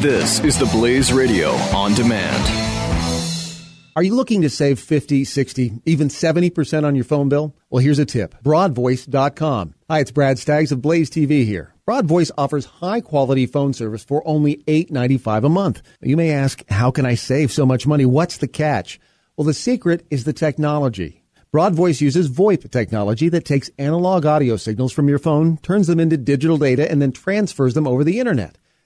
This is the Blaze Radio on demand. Are you looking to save 50, 60, even 70% on your phone bill? Well, here's a tip. Broadvoice.com. Hi, it's Brad Staggs of Blaze TV here. Broadvoice offers high quality phone service for only $8.95 a month. You may ask, how can I save so much money? What's the catch? Well, the secret is the technology. Broadvoice uses VoIP technology that takes analog audio signals from your phone, turns them into digital data, and then transfers them over the internet.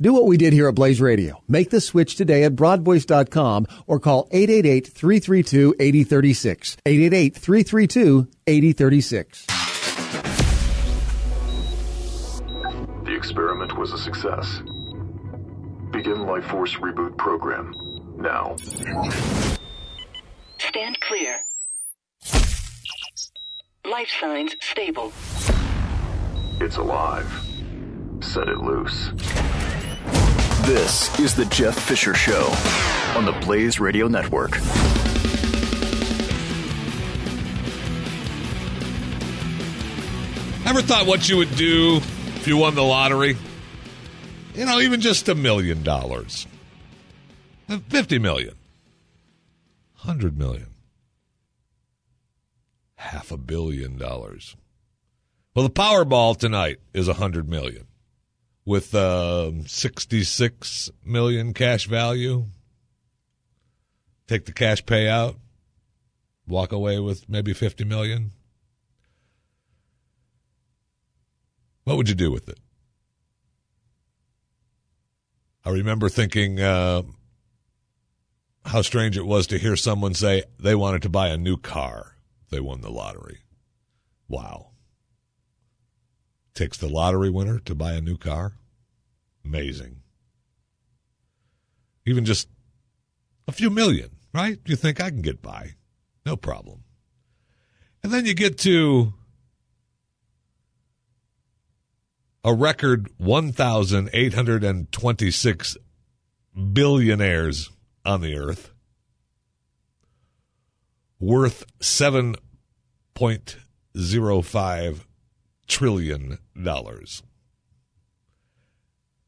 Do what we did here at Blaze Radio. Make the switch today at broadvoice.com or call 888-332-8036. 888-332-8036. The experiment was a success. Begin Life Force Reboot Program. Now. Stand clear. Life signs stable. It's alive. Set it loose. This is the Jeff Fisher Show on the Blaze Radio Network. Ever thought what you would do if you won the lottery? You know, even just a million dollars, uh, 50 million. 100 million. half a billion dollars. Well, the Powerball tonight is a hundred million, with uh, sixty-six million cash value. Take the cash payout, walk away with maybe fifty million. What would you do with it? I remember thinking uh, how strange it was to hear someone say they wanted to buy a new car they won the lottery. Wow. Takes the lottery winner to buy a new car? Amazing. Even just a few million, right? You think I can get by. No problem. And then you get to a record 1,826 billionaires on the earth, worth $7.05 trillion. dollars.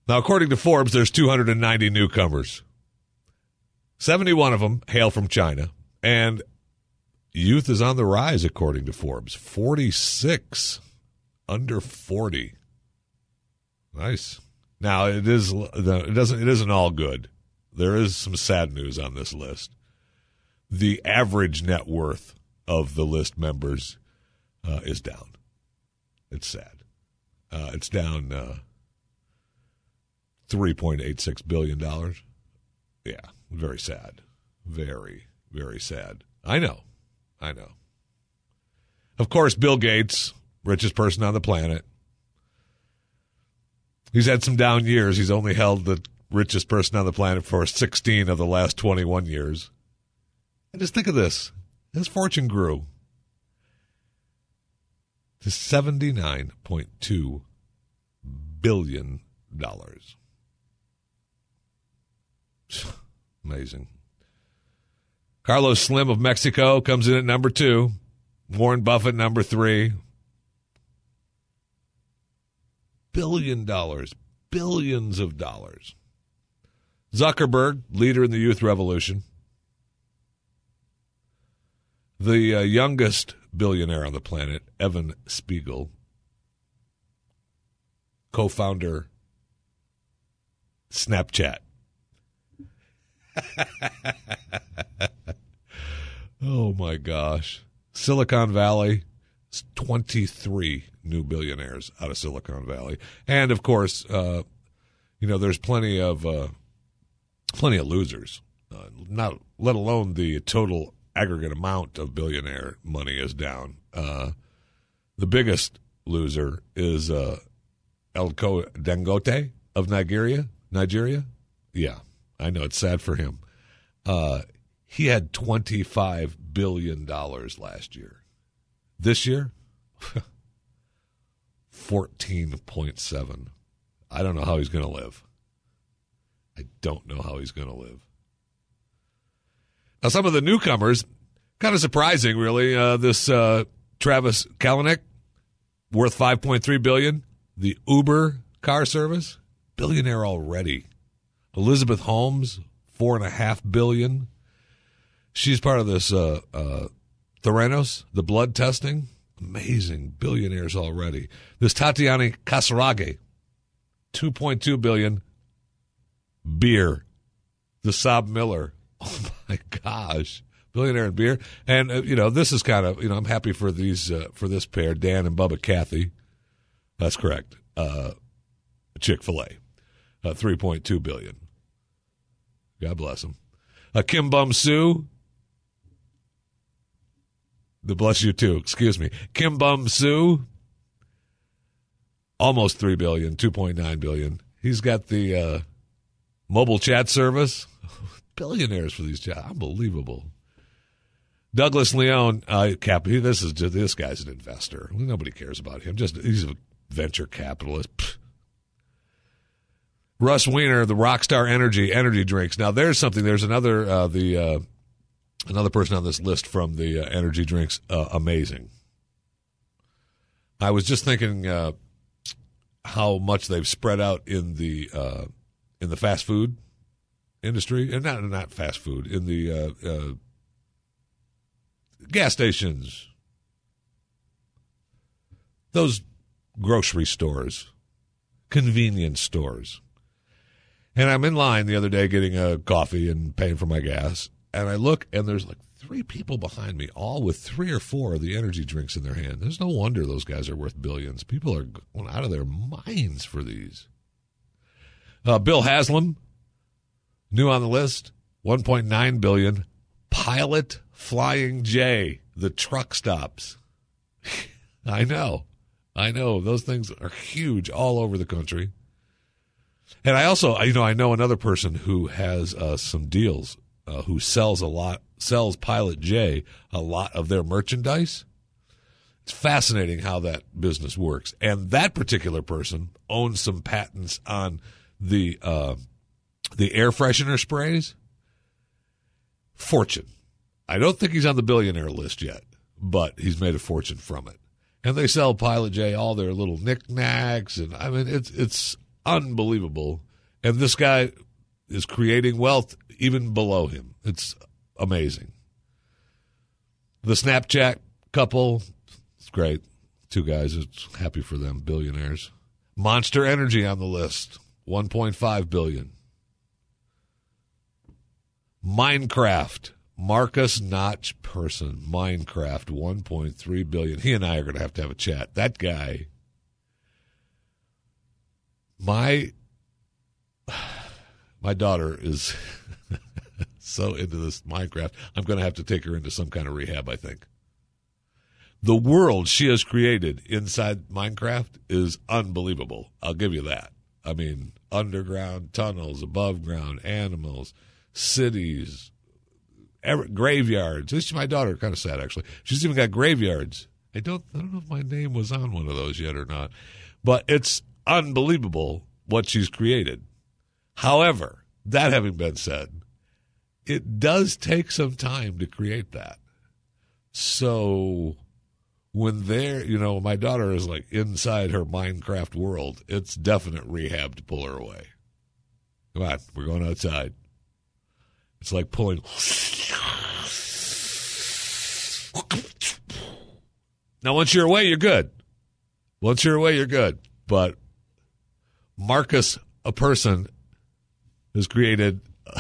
Now, according to Forbes, there's 290 newcomers. 71 of them hail from China, and youth is on the rise, according to Forbes. 46 under 40. Nice. Now it is it doesn't it isn't all good. There is some sad news on this list. The average net worth of the list members uh, is down. It's sad. Uh, it's down uh, three point eight six billion dollars. Yeah, very sad. Very very sad. I know. I know. Of course, Bill Gates, richest person on the planet, He's had some down years. He's only held the richest person on the planet for 16 of the last 21 years. And just think of this his fortune grew to $79.2 billion. Amazing. Carlos Slim of Mexico comes in at number two. Warren Buffett, number three. billion dollars, billions of dollars. Zuckerberg, leader in the youth revolution. The uh, youngest billionaire on the planet, Evan Spiegel, co founder, Snapchat. oh my gosh. Silicon Valley, 23 new billionaires out of Silicon Valley, and of course, uh, you know, there's plenty of uh, plenty of losers. Uh, not let alone the total aggregate amount of billionaire money is down. Uh, the biggest loser is uh, Aliko Dangote of Nigeria. Nigeria, yeah, I know it's sad for him. Uh, He had $25 billion last year. This year, 14.7. I don't know how he's going to live. I don't know how he's going to live. Now, some of the newcomers, kind of surprising, really. Uh, this uh, Travis Kalanick, worth 5.3 billion. The Uber car service, billionaire already. Elizabeth Holmes, four and a half billion. She's part of this uh, uh, Theranos, the blood testing. Amazing billionaires already. This Tatiana Casiraghi, 2.2 billion. Beer. The SABMiller. Oh my gosh. Billionaire in beer. And, uh, you know, this is kind of, you know, I'm happy for these, uh, for this pair, Dan and Bubba Cathy. That's correct. Uh, Chick fil A, uh, 3.2 billion. God bless them. Uh, Kim Beom-su, the bless you too. Excuse me. Kim Beom-su, almost three billion, two point nine billion. He's got the uh, mobile chat service. Billionaires for these jobs, unbelievable. Douglas Leone, uh, cap. This is just, this guy's an investor. Nobody cares about him. Just he's a venture capitalist. Pfft. Russ Weiner, the Rockstar Energy energy drinks. Now there's something. There's another uh, the uh, another person on this list from the uh, energy drinks. Uh, amazing. I was just thinking uh, how much they've spread out in the uh, in the fast food industry, and not not fast food in the uh, uh, gas stations, those grocery stores, convenience stores. And I'm in line the other day getting a coffee and paying for my gas. And I look and there's like three people behind me, all with three or four of the energy drinks in their hand. There's no wonder those guys are worth billions. People are going out of their minds for these. Uh, Bill Haslam, new on the list, 1.9 billion. Pilot Flying J, the truck stops. I know. I know. Those things are huge all over the country. And I also, you know, I know another person who has uh, some deals, uh, who sells a lot, sells Pilot J a lot of their merchandise. It's fascinating how that business works. And that particular person owns some patents on the uh, the air freshener sprays. Fortune. I don't think he's on the billionaire list yet, but he's made a fortune from it. And they sell Pilot J all their little knickknacks, and I mean it's it's unbelievable. And this guy is creating wealth even below him. It's amazing. The Snapchat couple, it's great. Two guys, it's happy for them, billionaires. Monster Energy on the list, 1.5 billion. Minecraft, Markus Notch Persson, Minecraft, 1.3 billion. He and I are going to have to have a chat. That guy my my daughter is so into this Minecraft. I'm going to have to take her into some kind of rehab. I think the world she has created inside Minecraft is unbelievable. I'll give you that. I mean, underground tunnels, above ground animals, cities, graveyards. This is my daughter. Kind of sad, actually. She's even got graveyards. I don't. I don't know if my name was on one of those yet or not, but it's unbelievable what she's created. However, that having been said, it does take some time to create that. So when they're, you know, my daughter is like inside her Minecraft world, it's definite rehab to pull her away. Come on, we're going outside. It's like pulling. Now, once you're away, you're good. Once you're away, you're good. But Markus, a person, has created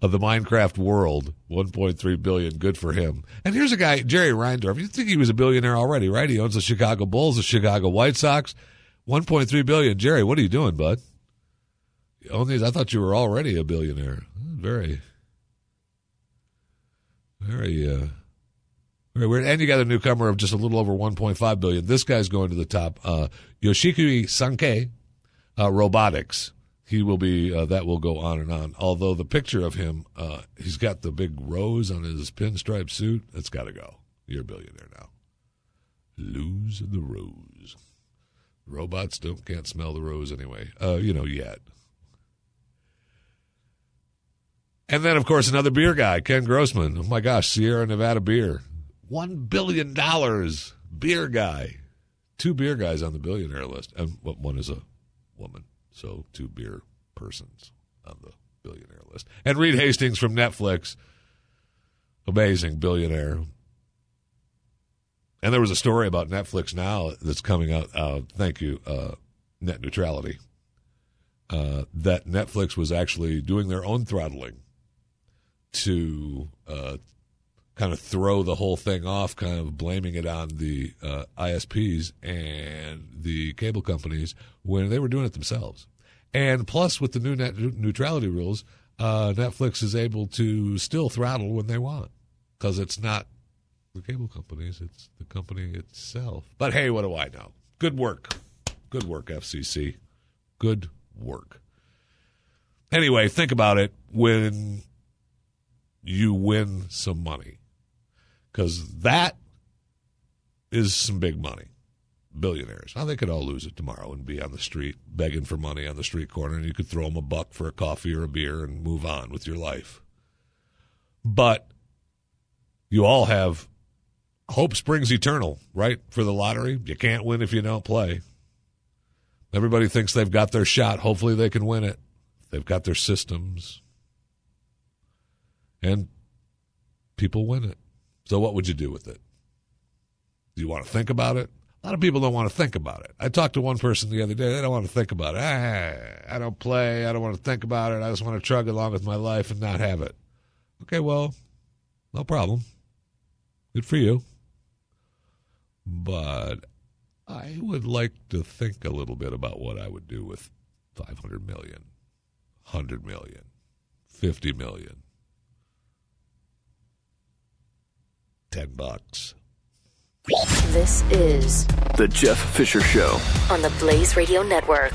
of the Minecraft world, 1.3 billion. Good for him. And here's a guy, Jerry Reinsdorf. You think he was a billionaire already, right? He owns the Chicago Bulls, the Chicago White Sox, 1.3 billion. Jerry, what are you doing, bud? These? I thought you were already a billionaire. Very, very, uh, very weird. And you got a newcomer of just a little over 1.5 billion. This guy's going to the top. Uh, Yoshiki Sankai, uh, robotics. he will be uh, that will go on and on. Although the picture of him, uh, he's got the big rose on his pinstripe suit. That's got to go. You're a billionaire now. Lose the rose. Robots don't can't smell the rose anyway. Uh, you know yet. And then, of course, another beer guy, Ken Grossman. Oh my gosh, Sierra Nevada beer, one billion dollars. Beer guy, two beer guys on the billionaire list, and one is a woman, so two beer persons on the billionaire list. And Reed Hastings from Netflix, amazing billionaire. And there was a story about Netflix now that's coming out. Uh, thank you, uh, net neutrality. Uh, that Netflix was actually doing their own throttling to uh, kind of throw the whole thing off, kind of blaming it on the uh, ISPs and the cable companies when they were doing it themselves. And plus, with the new net neutrality rules, uh, Netflix is able to still throttle when they want because it's not the cable companies, it's the company itself. But hey, what do I know? Good work. Good work, FCC. Good work. Anyway, think about it when you win some money because that is some big money. Billionaires. Now, they could all lose it tomorrow and be on the street begging for money on the street corner, and you could throw them a buck for a coffee or a beer and move on with your life. But you all have hope springs eternal, right? For the lottery, you can't win if you don't play. Everybody thinks they've got their shot. Hopefully, they can win it. They've got their systems. And people win it. So, what would you do with it? Do you want to think about it? A lot of people don't want to think about it. I talked to one person the other day. They don't want to think about it. Ah, I don't play. I don't want to think about it. I just want to chug along with my life and not have it. Okay, well, no problem. Good for you. But I would like to think a little bit about what I would do with 500 million, 100 million, 50 million. 10 bucks. This is The Jeff Fisher Show. on the Blaze Radio Network.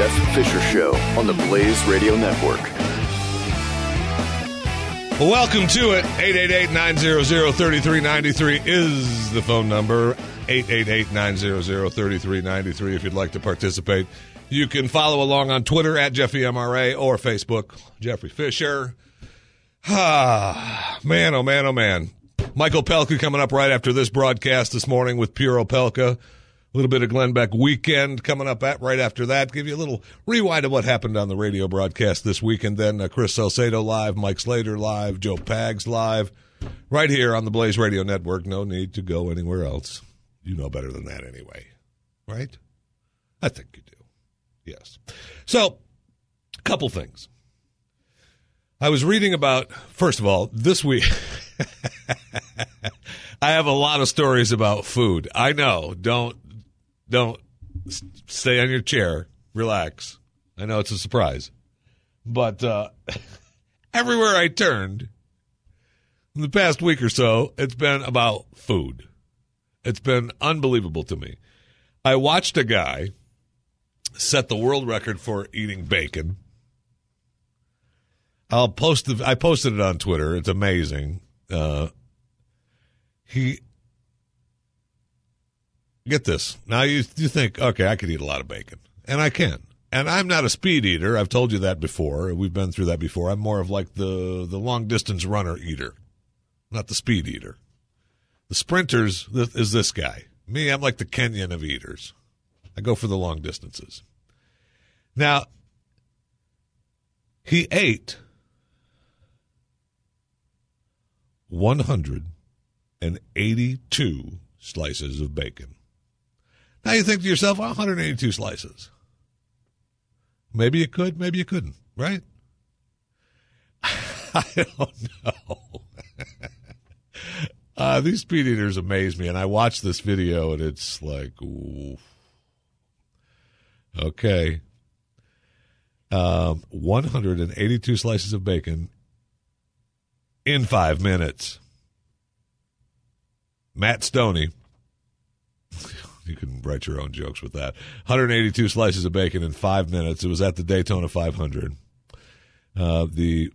Jeff Fisher Show on the Blaze Radio Network. Welcome to it. 888-900-3393 is the phone number. 888-900-3393 if you'd like to participate. You can follow along on Twitter at JeffyMRA or Facebook, Jeffrey Fisher. Ah, man, oh man, oh man. Michael Pelka coming up right after this broadcast this morning with Puro Pelka. A little bit of Glenn Beck weekend coming up at right after that. Give you a little rewind of what happened on the radio broadcast this week, and then uh, Chris Salcedo live, Mike Slater live, Joe Pags live, right here on the Blaze Radio Network. No need to go anywhere else. You know better than that anyway, right? I think you do. Yes. So, a couple things. I was reading about, first of all, this week. I have a lot of stories about food. I know. Don't don't stay on your chair. Relax. I know it's a surprise, but uh, everywhere I turned in the past week or so, it's been about food. It's been unbelievable to me. I watched a guy set the world record for eating bacon. I'll post the, I posted it on Twitter. It's amazing. Uh, he get this. Now you you think, okay, I could eat a lot of bacon, and I can. And I'm not a speed eater. I've told you that before. We've been through that before. I'm more of like the the long distance runner eater, not the speed eater. The sprinters is this guy. Me, I'm like the Kenyan of eaters. I go for the long distances. Now, he ate 182 slices of bacon. Now you think to yourself, well, 182 slices. Maybe you could, maybe you couldn't, right? I don't know. Uh, these speed eaters amaze me, and I watch this video, and it's like, okay. Um, 182 slices of bacon in five minutes. Matt Stonie. You can write your own jokes with that. 182 slices of bacon in five minutes. It was at the Daytona 500. Uh, the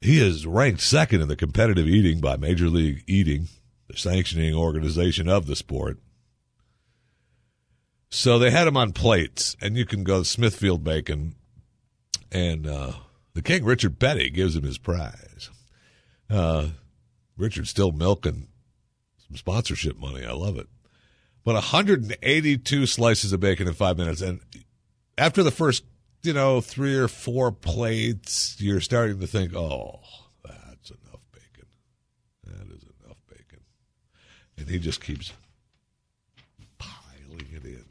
he is ranked second in the competitive eating by Major League Eating, the sanctioning organization of the sport. So they had him on plates, and you can go to Smithfield Bacon, and uh, the King Richard Petty gives him his prize. Uh, Richard's still milking some sponsorship money. I love it. But 182 slices of bacon in five minutes, and after the first you know, three or four plates, you're starting to think, oh, that's enough bacon. That is enough bacon. And he just keeps piling it in.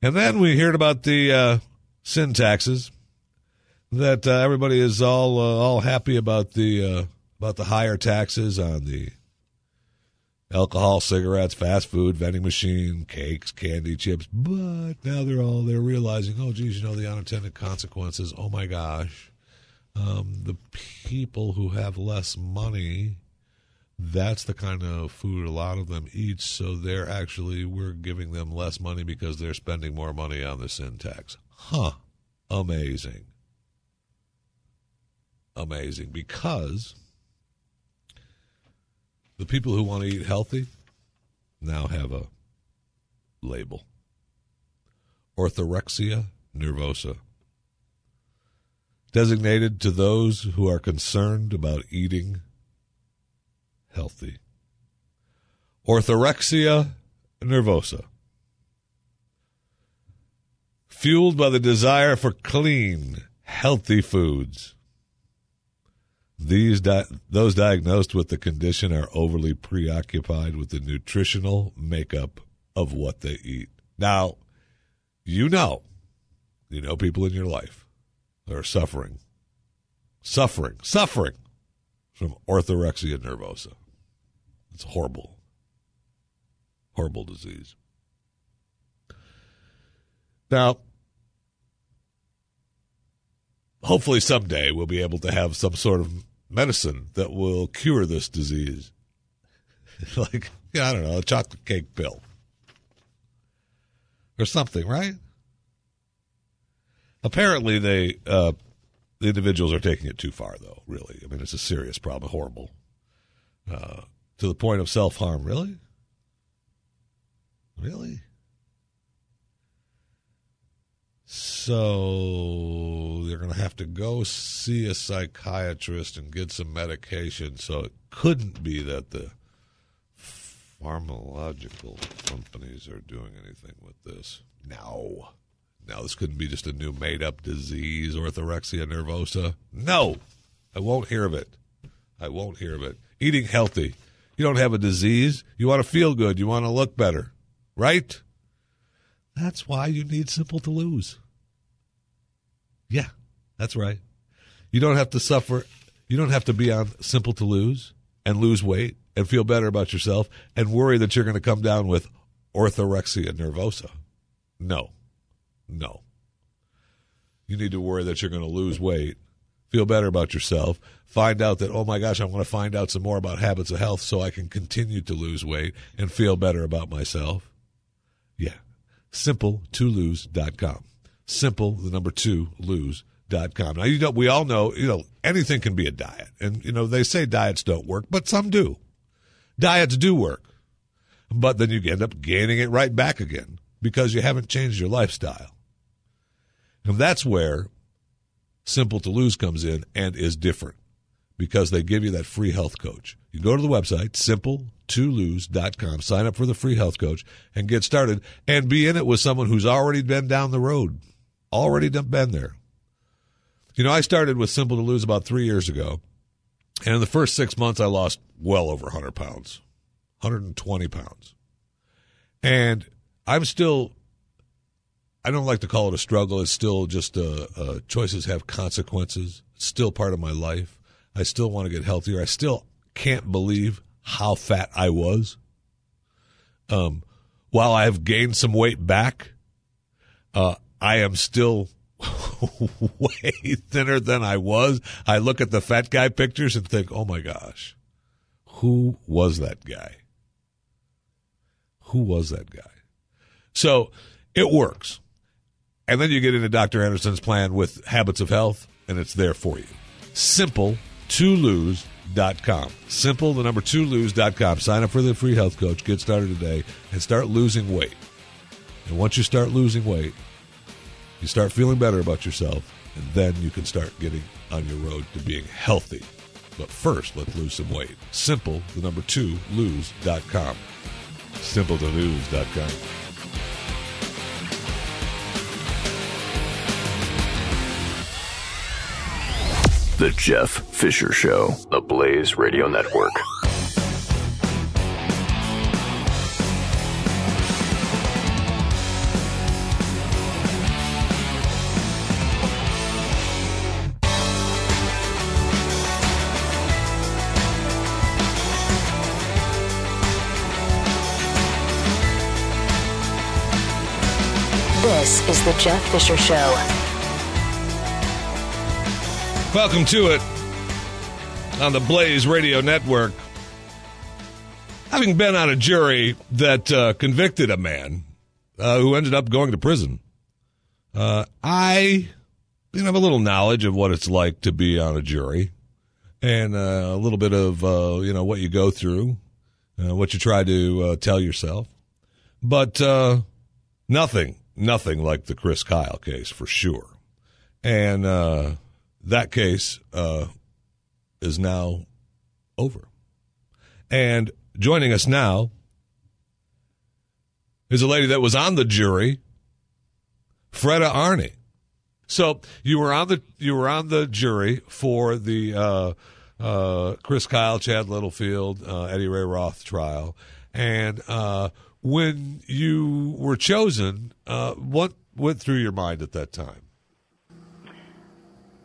And then we heard about the uh, sin taxes that uh, everybody is all uh, all happy about the uh, about the higher taxes on the alcohol, cigarettes, fast food, vending machine, cakes, candy, chips. But now they're all they're realizing, oh, geez, you know the unintended consequences. Oh my gosh, um, the people who have less money. That's the kind of food a lot of them eat. So they're actually we're giving them less money because they're spending more money on the sin tax. Huh? Amazing. Amazing because the people who want to eat healthy now have a label orthorexia nervosa. Designated to those who are concerned about eating healthy. Orthorexia nervosa. Fueled by the desire for clean, healthy foods. These di- those diagnosed with the condition are overly preoccupied with the nutritional makeup of what they eat. Now, you know, you know people in your life that are suffering, suffering, suffering from orthorexia nervosa. It's horrible, horrible disease. Now, hopefully someday we'll be able to have some sort of medicine that will cure this disease. like, I don't know, a chocolate cake pill or something, right? Apparently, they uh, the individuals are taking it too far, though. Really, I mean, it's a serious problem, horrible, uh, to the point of self harm. Really, really. So they're going to have to go see a psychiatrist and get some medication. So it couldn't be that the pharmacological companies are doing anything with this. No. Now, this couldn't be just a new made up disease, orthorexia nervosa. No. I won't hear of it. I won't hear of it. Eating healthy. You don't have a disease. You want to feel good. You want to look better. Right? That's why you need Simple to Lose. Yeah, that's right. You don't have to suffer. You don't have to be on Simple to Lose and lose weight and feel better about yourself and worry that you're going to come down with orthorexia nervosa. No, no. You need to worry that you're going to lose weight, feel better about yourself, find out that, oh my gosh, I want to find out some more about habits of health so I can continue to lose weight and feel better about myself. Yeah simple2lose.com. Simple, the number two, lose.com. Now, you know, we all know, you know, anything can be a diet. And, you know, they say diets don't work, but some do. Diets do work. But then you end up gaining it right back again because you haven't changed your lifestyle. And that's where Simple to Lose comes in and is different because they give you that free health coach. You go to the website, simple2lose.com, sign up for the free health coach, and get started and be in it with someone who's already been down the road, already been there. You know, I started with Simple to Lose about three years ago, and in the first six months, I lost well over 100 pounds, 120 pounds. And I'm still, I don't like to call it a struggle. It's still just uh, uh, choices have consequences. It's still part of my life. I still want to get healthier. I still can't believe how fat I was. Um, while I have gained some weight back, uh, I am still way thinner than I was. I look at the fat guy pictures and think, oh my gosh, who was that guy? Who was that guy? So it works. And then you get into Dr. Anderson's plan with Habits of Health, and it's there for you. Simple to lose.com. Simple, the number two lose.com. Sign up for the free health coach, get started today, and start losing weight. And once you start losing weight, you start feeling better about yourself, and then you can start getting on your road to being healthy. But first, let's lose some weight. Simple, the number two lose.com. Simple to lose.com. The Jeff Fisher Show, the Blaze Radio Network. This is The Jeff Fisher Show. Welcome to it on the Blaze Radio Network. Having been on a jury that uh, convicted a man uh, who ended up going to prison, uh, I you know, have a little knowledge of what it's like to be on a jury and uh, a little bit of uh, you know what you go through, uh, what you try to tell yourself, but nothing, nothing like the Chris Kyle case for sure, and that case uh, is now over. And joining us now is a lady that was on the jury, Freda Arney. So you were on the you were on the jury for the uh, uh, Chris Kyle, Chad Littlefield, uh, Eddie Ray Routh trial, and uh, when you were chosen, uh, what went through your mind at that time?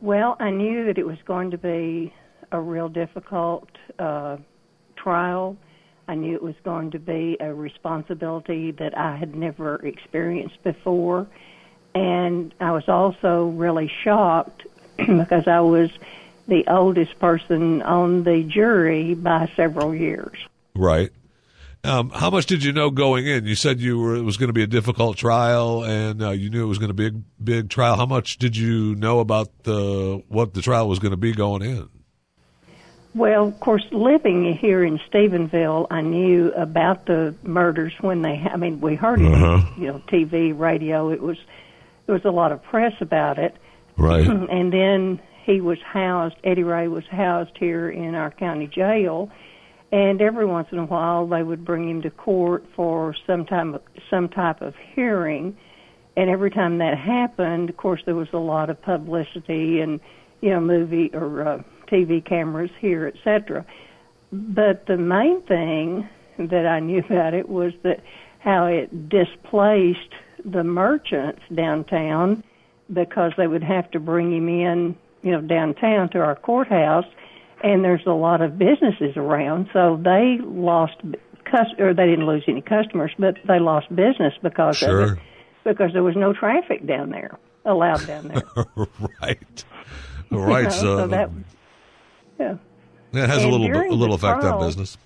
Well, I knew that it was going to be a real difficult uh, trial. I knew it was going to be a responsibility that I had never experienced before. And I was also really shocked because I was the oldest person on the jury by several years. Right. Um, how much did you know going in? You said you were it was going to be a difficult trial, and uh, you knew it was going to be a big, big trial. How much did you know about the what the trial was going to be going in? Well, of course, living here in Stephenville, I knew about the murders when they. I mean, we heard it, uh-huh. you know, TV, radio. It was there was a lot of press about it. Right. and then he was housed. Eddie Ray was housed here in our county jail and every once in a while they would bring him to court for some time some type of hearing. And every time that happened of course there was a lot of publicity and you know movie or uh, TV cameras here etc but the main thing that I knew about it was that how it displaced the merchants downtown because they would have to bring him in you know downtown to our courthouse and there's a lot of businesses around, so they lost cus- or they didn't lose any customers, but they lost business because sure. of it because there was no traffic down there allowed down there. right, right. You know, so, so that yeah, that has and a little a little effect trial, on business.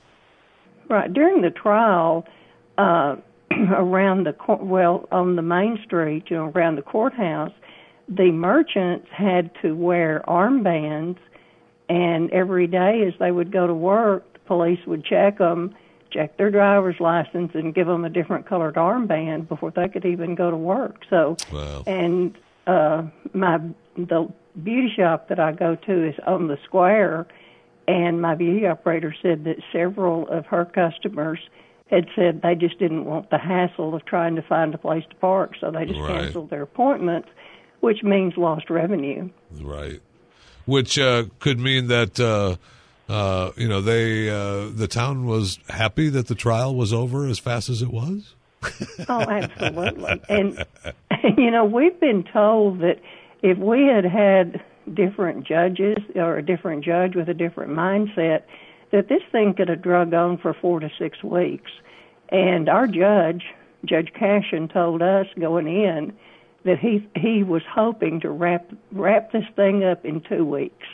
Right during the trial. Uh, around the well on the main street, you know, around the courthouse, the merchants had to wear armbands and every day as they would go to work, the police would check them, check their driver's license, and give them a different colored armband before they could even go to work. So, wow. and uh, my the beauty shop that I go to is on the square, and my beauty operator said that several of her customers had said they just didn't want the hassle of trying to find a place to park, so they just right. canceled their appointments, which means lost revenue. Right which uh, could mean that uh, uh, you know they uh, the town was happy that the trial was over as fast as it was. oh, absolutely, and you know we've been told that if we had had different judges or a different judge with a different mindset, that this thing could have drug on for four to six weeks. And our judge, Judge Cashon, told us going in that he he was hoping to wrap wrap this thing up in two weeks,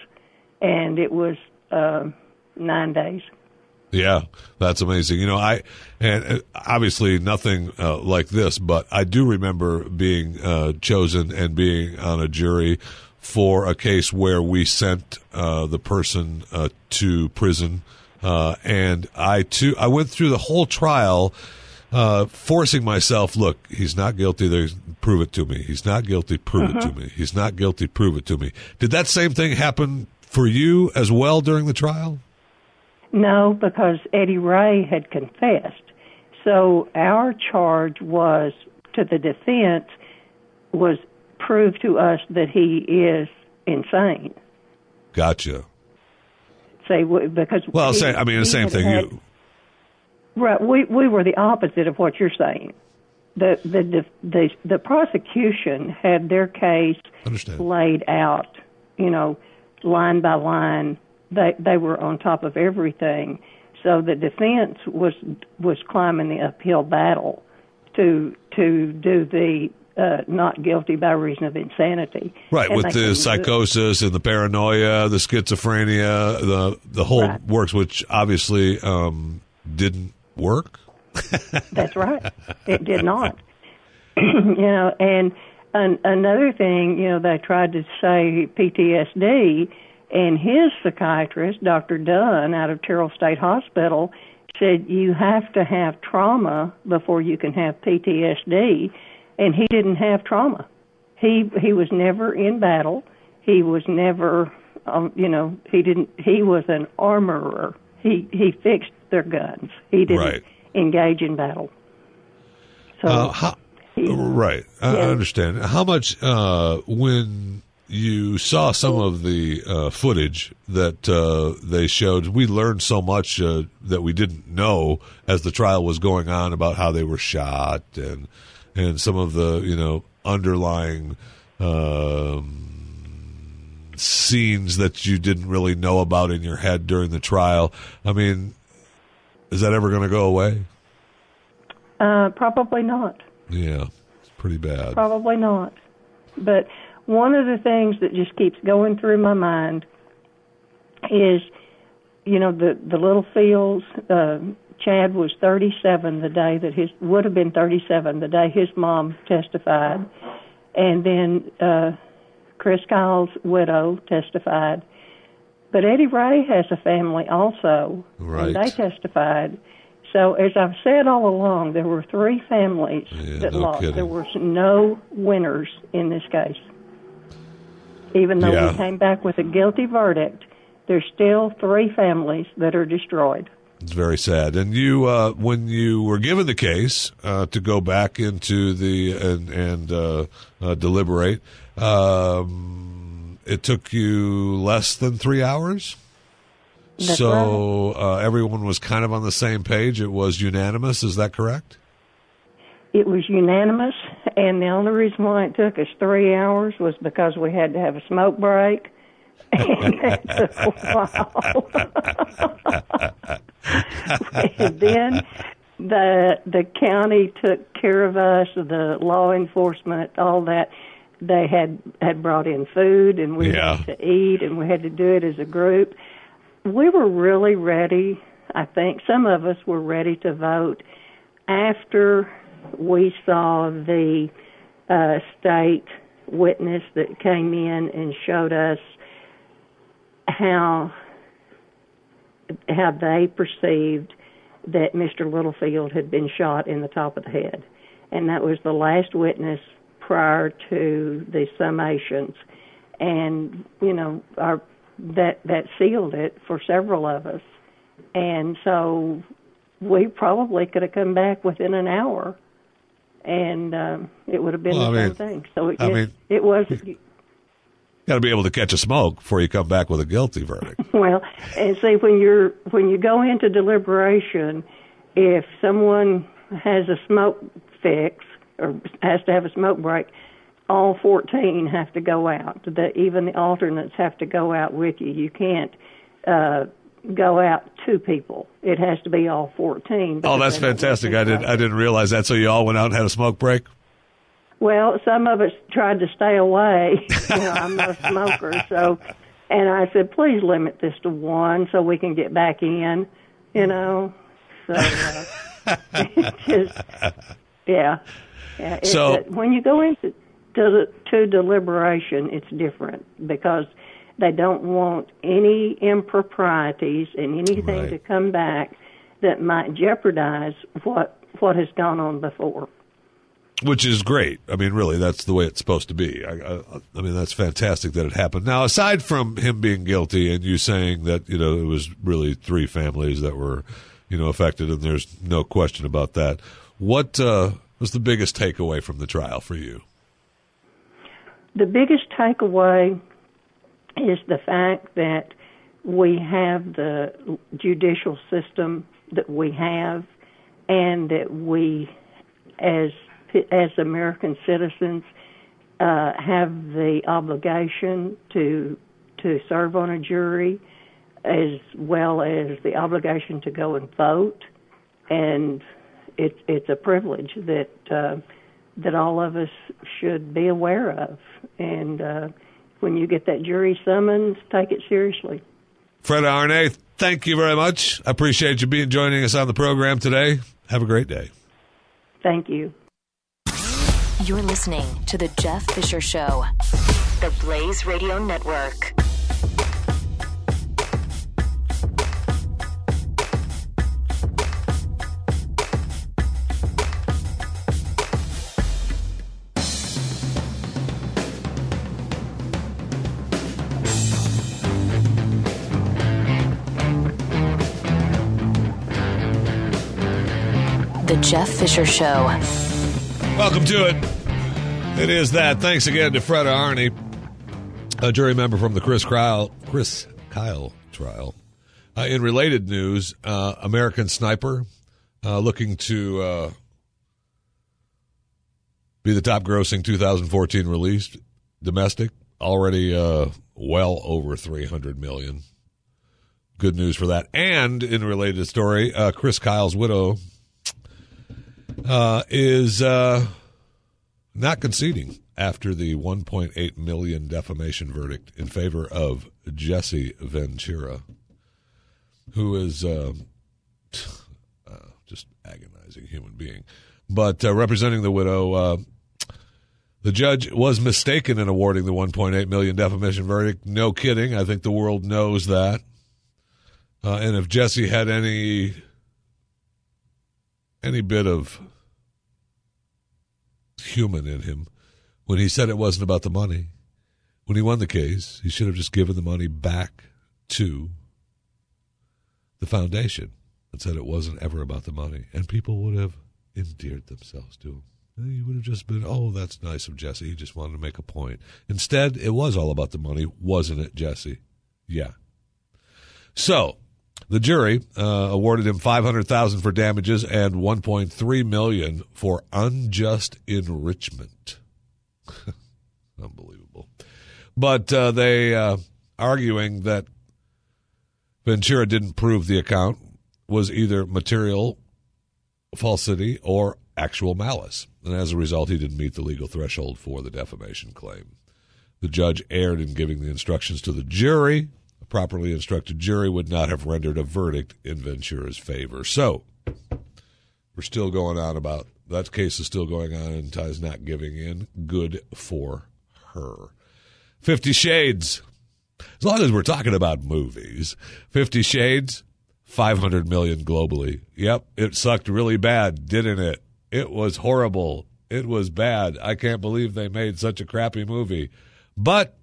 and it was uh, nine days. Yeah, that's amazing. You know, I and uh, obviously nothing uh, like this, but I do remember being uh, chosen and being on a jury for a case where we sent uh, the person uh, to prison, uh, and I too I went through the whole trial. Uh, forcing myself, look, he's not guilty. There's, prove it to me. He's not guilty. Prove it to uh-huh. me. He's not guilty. Prove it to me. Did that same thing happen for you as well during the trial? No, because Eddie Ray had confessed. So our charge was to the defense was prove to us that he is insane. Gotcha. Say because well, he, say I mean the same thing. Had, you, right, we we were the opposite of what you're saying. The the the the prosecution had their case Understand. laid out, you know, line by line. They they were on top of everything. So the defense was was climbing the uphill battle to to do the uh, not guilty by reason of insanity. Right, And with the couldn't do it. psychosis and the paranoia, the schizophrenia, the the whole Right. works, which obviously um, didn't work. That's right. It did not. you know, and an, another thing, you know, they tried to say PTSD, and his psychiatrist, Dr. Dunn, out of Terrell State Hospital, said you have to have trauma before you can have PTSD, and he didn't have trauma. He he was never in battle. He was never, um, you know, he didn't. He was an armorer. He he fixed their guns. He didn't Right. engage in battle. So Uh, how, he- right, I, I understand. How much uh, when you saw some of the uh, footage that uh, they showed, we learned so much uh, that we didn't know as the trial was going on about how they were shot and and some of the you know underlying. Um, scenes that you didn't really know about in your head during the trial. I mean, is that ever going to go away? uh, probably not. Yeah, it's pretty bad. Probably not. But one of the things that just keeps going through my mind is, you know, the the Littlefields. Uh, Chad was 37 the day that his would have been 37 the day his mom testified, and then uh, Chris Kyle's widow testified. But Eddie Ray has a family also, Right. and they testified. So as I've said all along, there were three families Yeah, that no lost. kidding. There was no winners in this case. Even though Yeah. we came back with a guilty verdict, there's still three families that are destroyed. It's very sad. And you, uh, when you were given the case uh, to go back into the and and uh, uh, deliberate, um, it took you less than three hours. That's so uh, everyone was kind of on the same page. It was unanimous. Is that correct? It was unanimous, and the only reason why it took us three hours was because we had to have a smoke break. And that took a while. and then the the county took care of us, the law enforcement, all that. They had had brought in food, and we Yeah. had to eat, and we had to do it as a group. We were really ready. I think some of us were ready to vote after we saw the uh, state witness that came in and showed us how how they perceived that Mr. Littlefield had been shot in the top of the head, and that was the last witness prior to the summations, and you know our that that sealed it for several of us, and so we probably could have come back within an hour, and um, it would have been Well, the I same thing. So it, I it, mean- it was Got to be able to catch a smoke before you come back with a guilty verdict. Well, and see when you're when you go into deliberation, if someone has a smoke fix or has to have a smoke break, all 14 have to go out. The, even the alternates have to go out with you. You can't uh, go out two people. It has to be all 14. Oh, that's they don't want fantastic. I didn't I didn't realize that. So you all went out and had a smoke break. Well, some of us tried to stay away. you know, I'm not a smoker, so and I said, please limit this to one so we can get back in. You know, so uh, just yeah. Yeah it's, So- when you go into to, to deliberation, it's different because they don't want any improprieties and anything Right. to come back that might jeopardize what what has gone on before. which is great. I mean, really, that's the way it's supposed to be. I, I, I mean, that's fantastic that it happened. Now, aside from him being guilty and you saying that you know it was really three families that were you know affected, and there's no question about that. What uh, was the biggest takeaway from the trial for you? The biggest takeaway is the fact that we have the judicial system that we have, and that we, as as American citizens, uh, have the obligation to to serve on a jury, as well as the obligation to go and vote, and it's it's a privilege that uh, that all of us should be aware of. And uh, when you get that jury summons, take it seriously. Fred Arne, thank you very much. I appreciate you being joining us on the program today. Have a great day. Thank you. You're listening to The Jeff Fisher Show, the Blaze Radio Network. Jeff Fisher Show. Welcome to it. It is that. Thanks again to Fred Arney, a jury member from the Chris Kyle, Chris Kyle trial. Uh, in related news, uh, American Sniper uh, looking to uh, be the top grossing 2014 release domestic, already uh, well over 300 million. Good news for that. And in related story, uh, Chris Kyle's widow uh, is uh, not conceding after the 1.8 million defamation verdict in favor of Jesse Ventura, who is uh, uh, just agonizing human being. But uh, representing the widow, uh, the judge was mistaken in awarding the 1.8 million defamation verdict. No kidding. I think the world knows that. And if Jesse had any any bit of human in him when he said it wasn't about the money. When he won the case, he should have just given the money back to the foundation and said it wasn't ever about the money. And people would have endeared themselves to him. He would have just been, oh, that's nice of Jesse. He just wanted to make a point. Instead, it was all about the money, wasn't it, Jesse? Yeah. So, the jury uh, awarded him five hundred thousand for damages and one point three million for unjust enrichment. Unbelievable, but uh, they uh, arguing that Ventura didn't prove the account was either material falsity or actual malice, and as a result, he didn't meet the legal threshold for the defamation claim. The judge erred in giving the instructions to the jury. Properly instructed jury would not have rendered a verdict in Ventura's favor. So, we're still going on about that case is still going on, and Taya's not giving in. Good for her. Fifty Shades. As long as we're talking about movies, Fifty Shades, 500 million globally. Yep, it sucked really bad, didn't it? It was horrible. It was bad. I can't believe they made such a crappy movie. But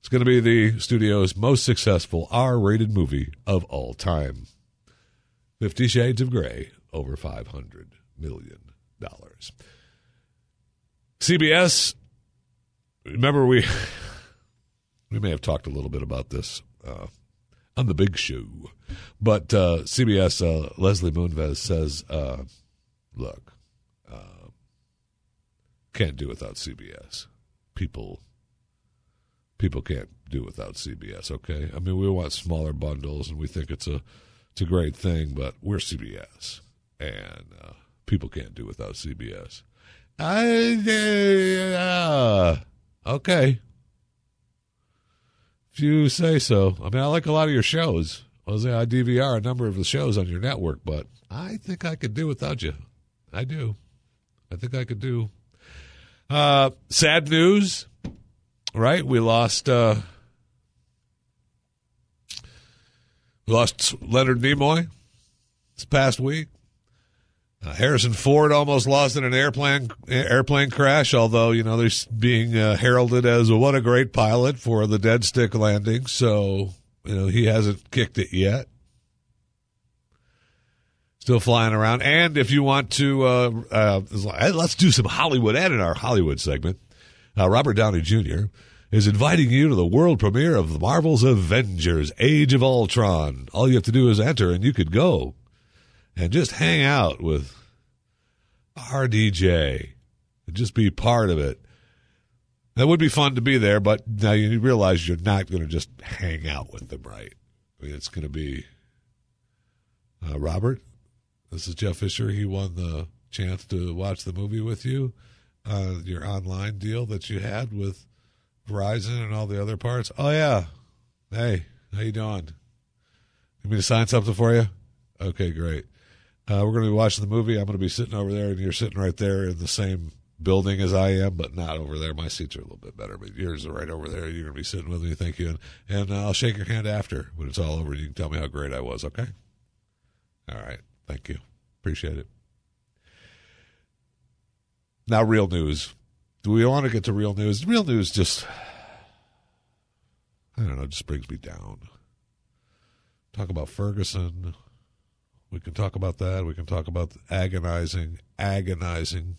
it's going to be the studio's most successful R rated movie of all time. Fifty Shades of Grey, over $500 million. CBS, remember we. We may have talked a little bit about this uh, on the big show, but uh, CBS uh, Leslie Moonves says, uh, "Look, uh, can't do without CBS. People, people can't do without CBS. Okay, I mean we want smaller bundles and we think it's a it's a great thing, but we're CBS and uh, people can't do without CBS. I uh, okay. If you say so. I mean, I like a lot of your shows. I I DVR a number of the shows on your network, but I think I could do without you. I do. I think I could do. Uh, sad news, right? We lost. Uh, we lost Leonard Nimoy this past week. Uh, Harrison Ford almost lost in an airplane airplane crash, although you know they're being uh, heralded as what a great pilot for the dead stick landing. So you know he hasn't kicked it yet. Still flying around. And if you want to, uh, uh let's do some Hollywood. And in our Hollywood segment, uh, Robert Downey Jr. is inviting you to the world premiere of Marvel's Avengers: Age of Ultron. All you have to do is enter, and you could go and just hang out with RDJ and just be part of it. That would be fun to be there, but now you realize you're not going to just hang out with them, right? I mean, it's going to be uh, Robert. This is Jeff Fisher. He won the chance to watch the movie with you. Uh, your online deal that you had with Verizon and all the other parts. Oh yeah. Hey, how you doing? You mean to sign something for you? Okay, great. Uh, we're going to be watching the movie. I'm going to be sitting over there, and you're sitting right there in the same building as I am, but not over there. My seats are a little bit better, but yours are right over there. You're going to be sitting with me. Thank you. And, and I'll shake your hand after when it's all over. You can tell me how great I was, okay? All right. Thank you. Appreciate it. Now, real news. Do we want to get to real news? Real news just, I don't know, just brings me down. Talk about Ferguson we can talk about that. We can talk about agonizing, agonizing.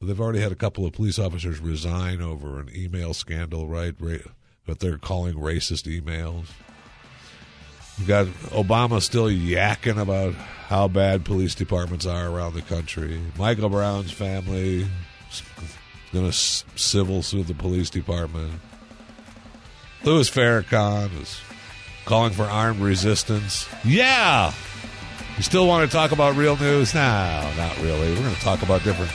They've already had a couple of police officers resign over an email scandal, right? But they're calling racist emails. You've got Obama still yakking about how bad police departments are around the country. Michael Brown's family is going to civil sue the police department. Louis Farrakhan is calling for armed resistance. Yeah, you still want to talk about real news? No, not really. We're going to talk about different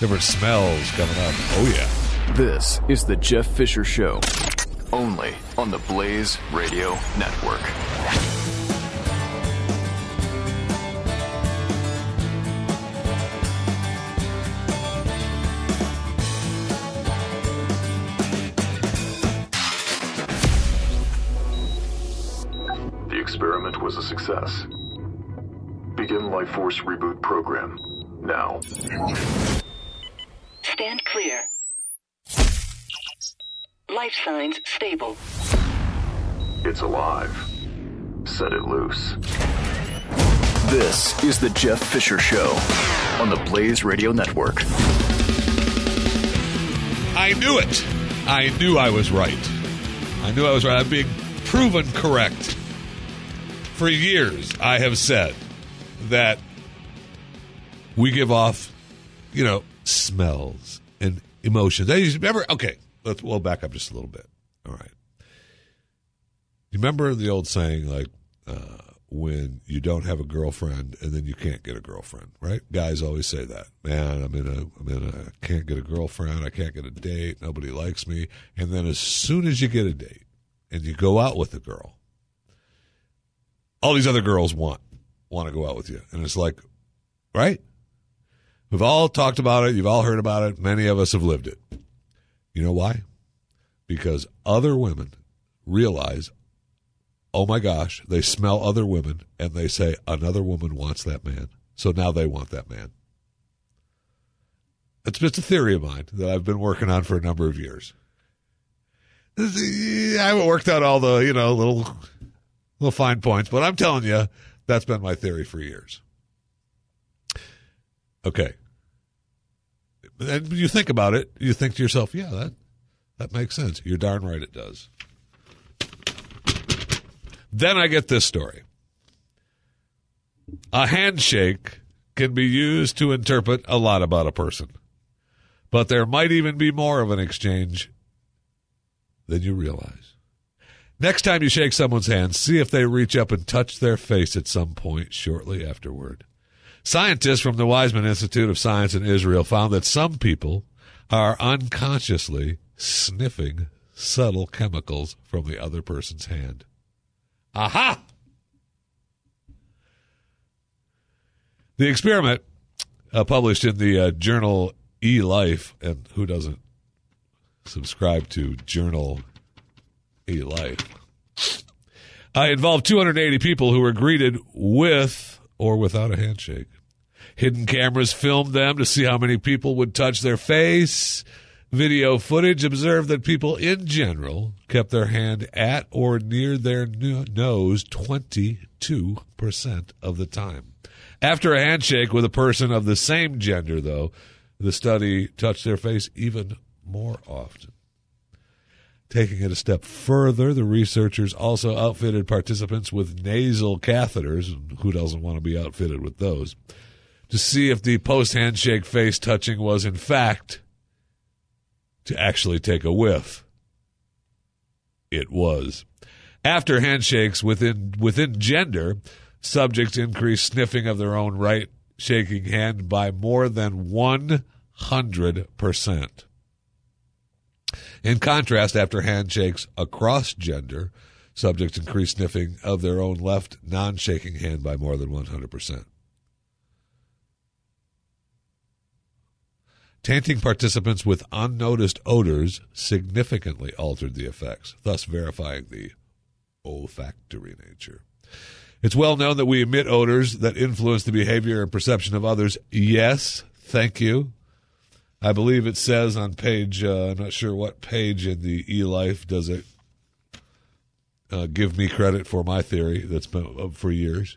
different smells coming up. Oh yeah. This is the Jeff Fisher Show, only on the Blaze Radio Network. The experiment was a success. Begin Life Force Reboot Program. Now. Stand clear. Life signs stable. It's alive. Set it loose. This is the Jeff Fisher Show on the Blaze Radio Network. I knew it. I knew I was right. I knew I was right. I'm being proven correct. For years, I have said that we give off, you know, smells and emotions. I remember. Okay, let's we'll back up just a little bit. All right. You remember the old saying, like, uh, when you don't have a girlfriend and then you can't get a girlfriend, right? Guys always say that. Man, I'm in a, I'm in a, can't get a girlfriend. I can't get a date. Nobody likes me. And then as soon as you get a date and you go out with a girl, all these other girls want want to go out with you. And it's like, right? We've all talked about it. You've all heard about it. Many of us have lived it. You know why? Because other women realize, oh my gosh, they smell other women and they say, another woman wants that man. So now they want that man. It's just a theory of mine that I've been working on for a number of years. I haven't worked out all the, you know, little little fine points, but I'm telling you, that's been my theory for years. Okay. And you think about it, you think to yourself, yeah, that that makes sense. You're darn right it does. Then I get this story. A handshake can be used to interpret a lot about a person. But there might even be more of an exchange than you realize. Next time you shake someone's hand, see if they reach up and touch their face at some point shortly afterward. Scientists from the Weizmann Institute of Science in Israel found that some people are unconsciously sniffing subtle chemicals from the other person's hand. Aha! The experiment, uh, published in the uh, journal eLife, and who doesn't subscribe to journal eLife, uh, involved 280 people who were greeted with or without a handshake. Hidden cameras filmed them to see how many people would touch their face. Video footage observed that people in general kept their hand at or near their nose 22% of the time. After a handshake with a person of the same gender, though, the study touched their face even more often. Taking it a step further, the researchers also outfitted participants with nasal catheters. Who doesn't want to be outfitted with those? To see if the post handshake face touching was, in fact, to actually take a whiff. It was. After handshakes within within gender, subjects increased sniffing of their own right shaking hand by more than 100%. In contrast, after handshakes across gender, subjects increased sniffing of their own left non shaking hand by more than 100%. Tainting participants with unnoticed odors significantly altered the effects, thus verifying the olfactory nature. It's well known that we emit odors that influence the behavior and perception of others. Yes, thank you. I believe it says on page, uh, I'm not sure what page in the eLife does it uh, give me credit for my theory that's been up for years.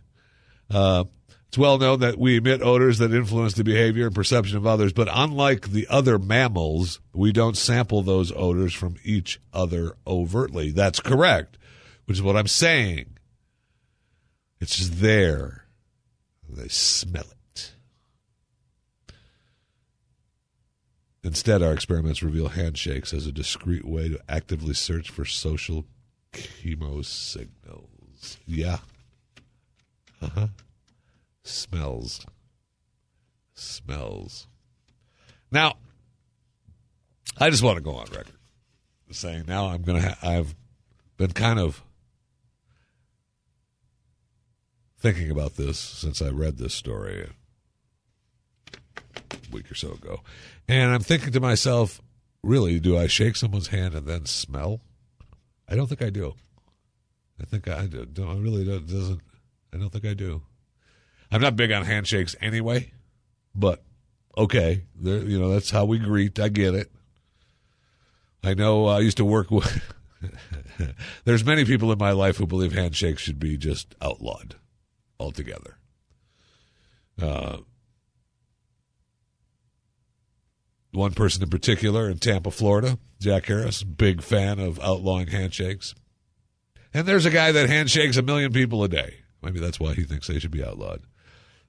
Uh, it's well known that we emit odors that influence the behavior and perception of others, but unlike the other mammals, we don't sample those odors from each other overtly. That's correct, which is what I'm saying. It's just there. They smell it. Instead, our experiments reveal handshakes as a discreet way to actively search for social chemo signals. Yeah. Uh huh. Smells. Smells. Now, I just want to go on record saying now I'm going to. Ha- I've been kind of thinking about this since I read this story a week or so ago. And I'm thinking to myself, really, do I shake someone's hand and then smell? I don't think I do. I think I do. I really don't, doesn't. I don't think I do. I'm not big on handshakes anyway, but okay, there. You know that's how we greet. I get it. I know. I used to work with. There's many people in my life who believe handshakes should be just outlawed altogether. Uh, one person in particular in Tampa, Florida, Jack Harris, big fan of outlawing handshakes. And there's a guy that handshakes a million people a day. Maybe that's why he thinks they should be outlawed.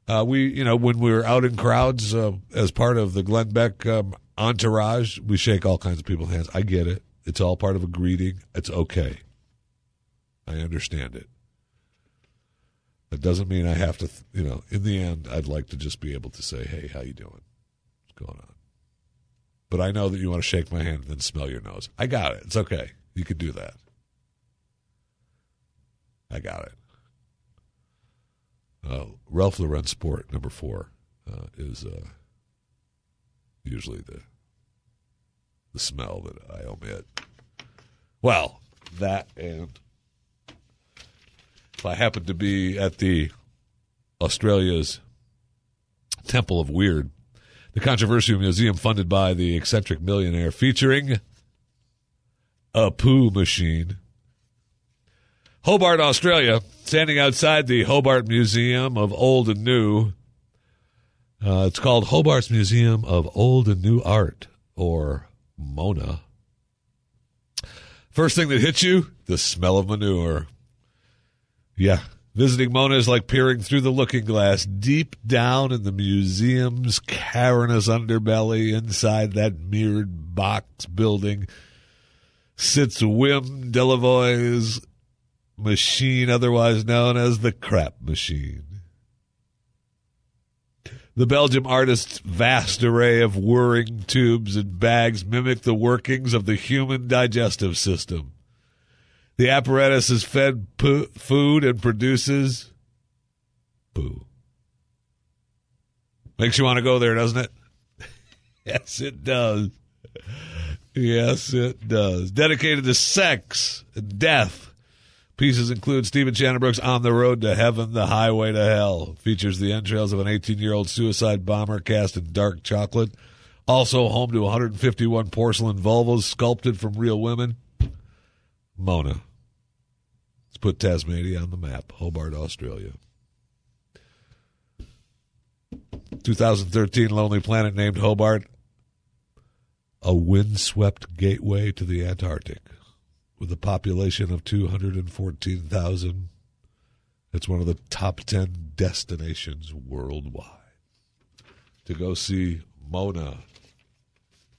Uh, we, you know, when we're out in crowds uh, as part of the Glenn Beck um, entourage, we shake all kinds of people's hands. I get it. It's all part of a greeting. It's okay. I understand it. That doesn't mean I have to, you know, in the end, I'd like to just be able to say, hey, how you doing? What's going on? But I know that you want to shake my hand and then smell your nose. I got it. It's okay. You could do that. I got it. Uh, Ralph Lauren Sport number four uh, is uh, usually the the smell that I omit. Well, that and if I happen to be at the Australia's Temple of Weird, the controversial museum funded by the eccentric millionaire, featuring a poo machine. Hobart, Australia, standing outside the Hobart Museum of Old and New. Uh, it's called Hobart's Museum of Old and New Art, or MONA. First thing that hits you, the smell of manure. Yeah, visiting Mona is like peering through the looking glass deep down in the museum's cavernous underbelly inside that mirrored box building. sits Wim Delvoye's machine, otherwise known as the crap machine. The Belgium artist's vast array of whirring tubes and bags mimic the workings of the human digestive system. The apparatus is fed food and produces poo. Makes you want to go there, doesn't it? yes, it does. Yes, it does. Dedicated to sex death. Pieces include Stephen Shanabrook's On the Road to Heaven, The Highway to Hell. Features the entrails of an 18 year old suicide bomber cast in dark chocolate. Also home to 151 porcelain vulvas sculpted from real women. Mona. Let's put Tasmania on the map. Hobart, Australia. 2013 Lonely Planet named Hobart a windswept gateway to the Antarctic with a population of 214,000. It's one of the top 10 destinations worldwide to go see Mona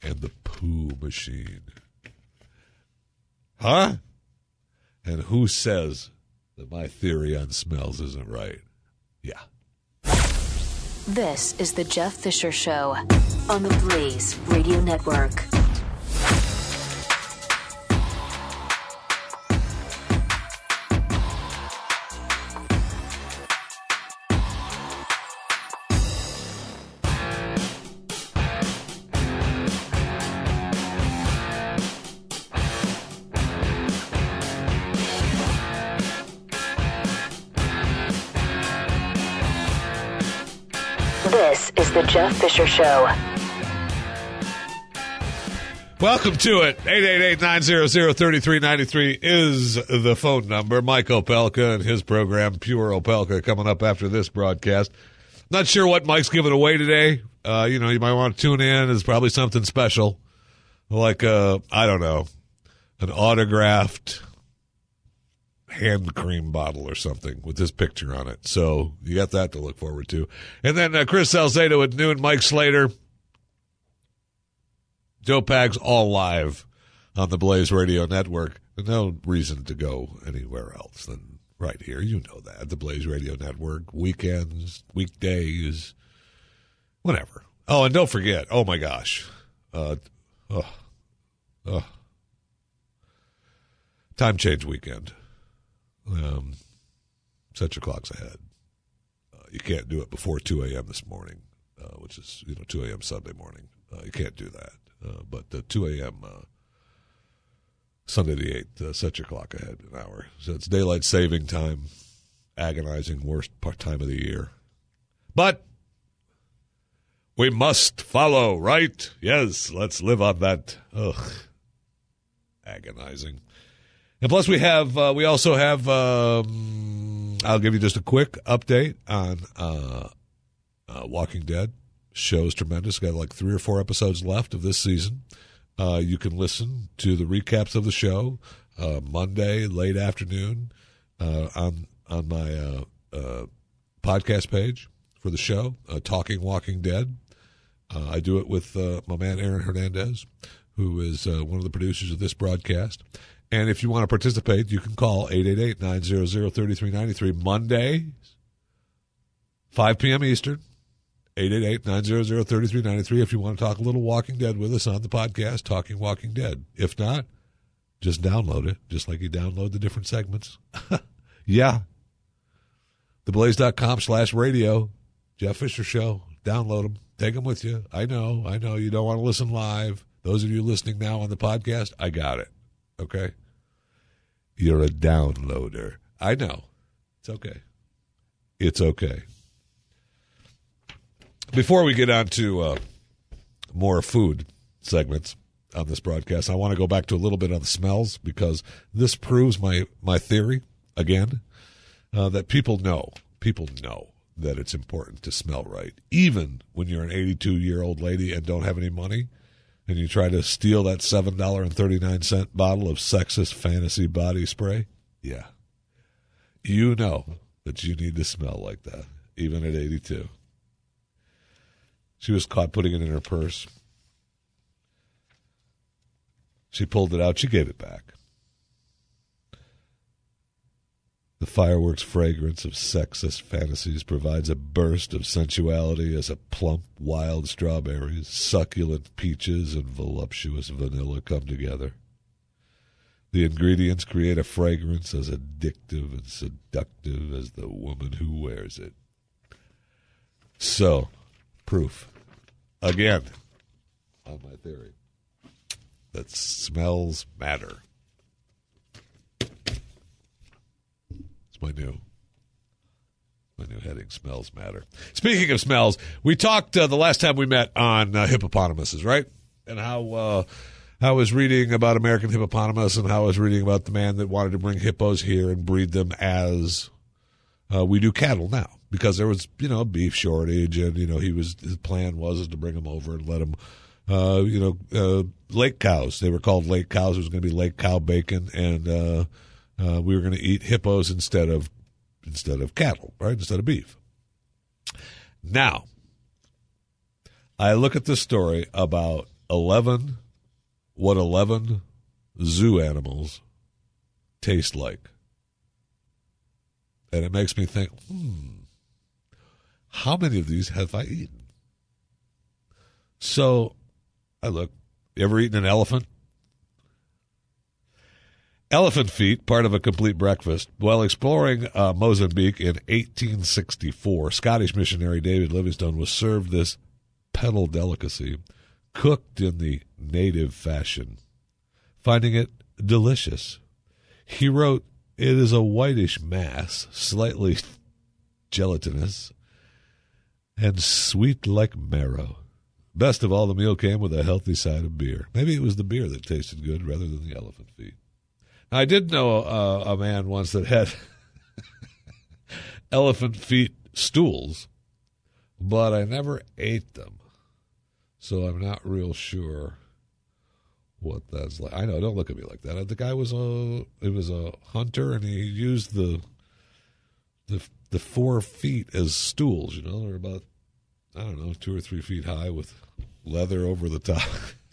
and the Poo Machine. Huh? And who says that my theory on smells isn't right? Yeah. This is the Jeff Fisher Show on the Blaze Radio Network. This is the Jeff Fisher Show. Welcome to it. 888-900-3393 is the phone number. Mike Opelka and his program, Pure Opelka, coming up after this broadcast. Not sure what Mike's giving away today. Uh, you know, you might want to tune in. It's probably something special. Like, uh, I don't know, an autographed hand cream bottle or something with his picture on it. So you got that to look forward to. And then uh, Chris Salcedo at noon, Mike Slater. Joe Pags all live on the Blaze Radio Network. No reason to go anywhere else than right here. You know that. The Blaze Radio Network, weekends, weekdays, whatever. Oh, and don't forget, oh my gosh. Uh, oh, oh. Time change weekend. Um, set your clocks ahead. Uh, you can't do it before 2 a.m. this morning, uh, which is, you know, 2 a.m. Sunday morning. Uh, you can't do that. Uh, but the 2 a.m. Uh, Sunday the 8th, uh, set your clock ahead an hour. So it's daylight saving time, agonizing worst part time of the year. But we must follow, right? Yes, let's live on that. Ugh. Agonizing. And plus, we have uh, we also have. Um, I'll give you just a quick update on uh, uh, Walking Dead. Show's tremendous. Got like three or four episodes left of this season. Uh, you can listen to the recaps of the show uh, Monday late afternoon uh, on on my podcast page for the show, Talking Walking Dead. I do it with my man Aaron Hernandez, who is one of the producers of this broadcast. And if you want to participate, you can call 888-900-3393 Monday, 5 p.m. Eastern, 888-900-3393 if you want to talk a little Walking Dead with us on the podcast, Talking Walking Dead. If not, just download it, just like you download the different segments. yeah. Theblaze.com slash radio, Jeff Fisher Show. Download them. Take them with you. I know, I know you don't want to listen live. Those of you listening now on the podcast, I got it. Okay. You're a downloader. I know. It's okay. It's okay. Before we get on to uh, more food segments on this broadcast, I want to go back to a little bit on the smells because this proves my, my theory again uh, that people know, people know that it's important to smell right. Even when you're an 82 year old lady and don't have any money, and you try to steal that $7.39 bottle of Sexiest Fantasy body spray, yeah, you know that you need to smell like that, even at 82. She was caught putting it in her purse. She pulled it out. She gave it back. The fireworks fragrance of Sexiest Fantasies provides a burst of sensuality as a plump wild strawberries, succulent peaches, and voluptuous vanilla come together. The ingredients create a fragrance as addictive and seductive as the woman who wears it. So, proof. Again, on my theory that smells matter. It's my new my new heading. Smells matter. Speaking of smells, we talked uh, the last time we met on uh, hippopotamuses, right? And how uh, how I was reading about American hippopotamus and how I was reading about the man that wanted to bring hippos here and breed them as uh, we do cattle now because there was you know beef shortage and you know he was his plan was to bring them over and let them uh, you know uh, lake cows they were called lake cows it was going to be lake cow bacon and uh, we were going to eat hippos instead of instead of cattle right instead of beef now I look at this story about 11 what 11 zoo animals taste like and it makes me think hmm how many of these have I eaten? So I look, you ever eaten an elephant? Elephant feet, part of a complete breakfast. While exploring uh, Mozambique in 1864, Scottish missionary David Livingstone was served this pedal delicacy, cooked in the native fashion. Finding it delicious, he wrote, It is a whitish mass, slightly gelatinous, and sweet like marrow. Best of all, the meal came with a healthy side of beer. Maybe it was the beer that tasted good rather than the elephant feet. I did know uh, a man once that had elephant feet stools, but I never ate them. So I'm not real sure what that's like. I know, don't look at me like that. The guy was a it was a hunter and he used the the the four feet as stools. You know, they're about I don't know two or three feet high with leather over the top.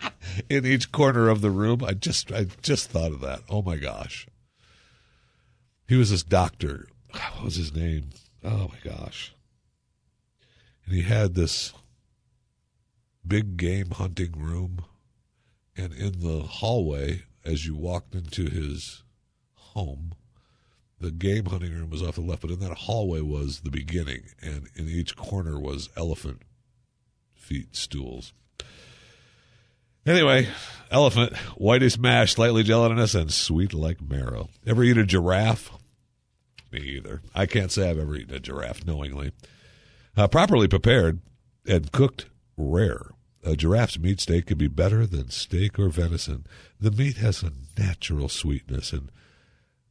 In each corner of the room, I just I just thought of that. Oh my gosh! He was this doctor. What was his name? Oh my gosh! And he had this big game hunting room, and in the hallway, as you walked into his home, the game hunting room was off the left, but in that hallway was the beginning, and in each corner was elephant feet stools. Anyway, elephant, whitish mash, slightly gelatinous, and sweet like marrow. Ever eat a giraffe? Me either. I can't say I've ever eaten a giraffe knowingly. Uh, properly prepared and cooked, rare. A giraffe's meat steak could be better than steak or venison. The meat has a natural sweetness and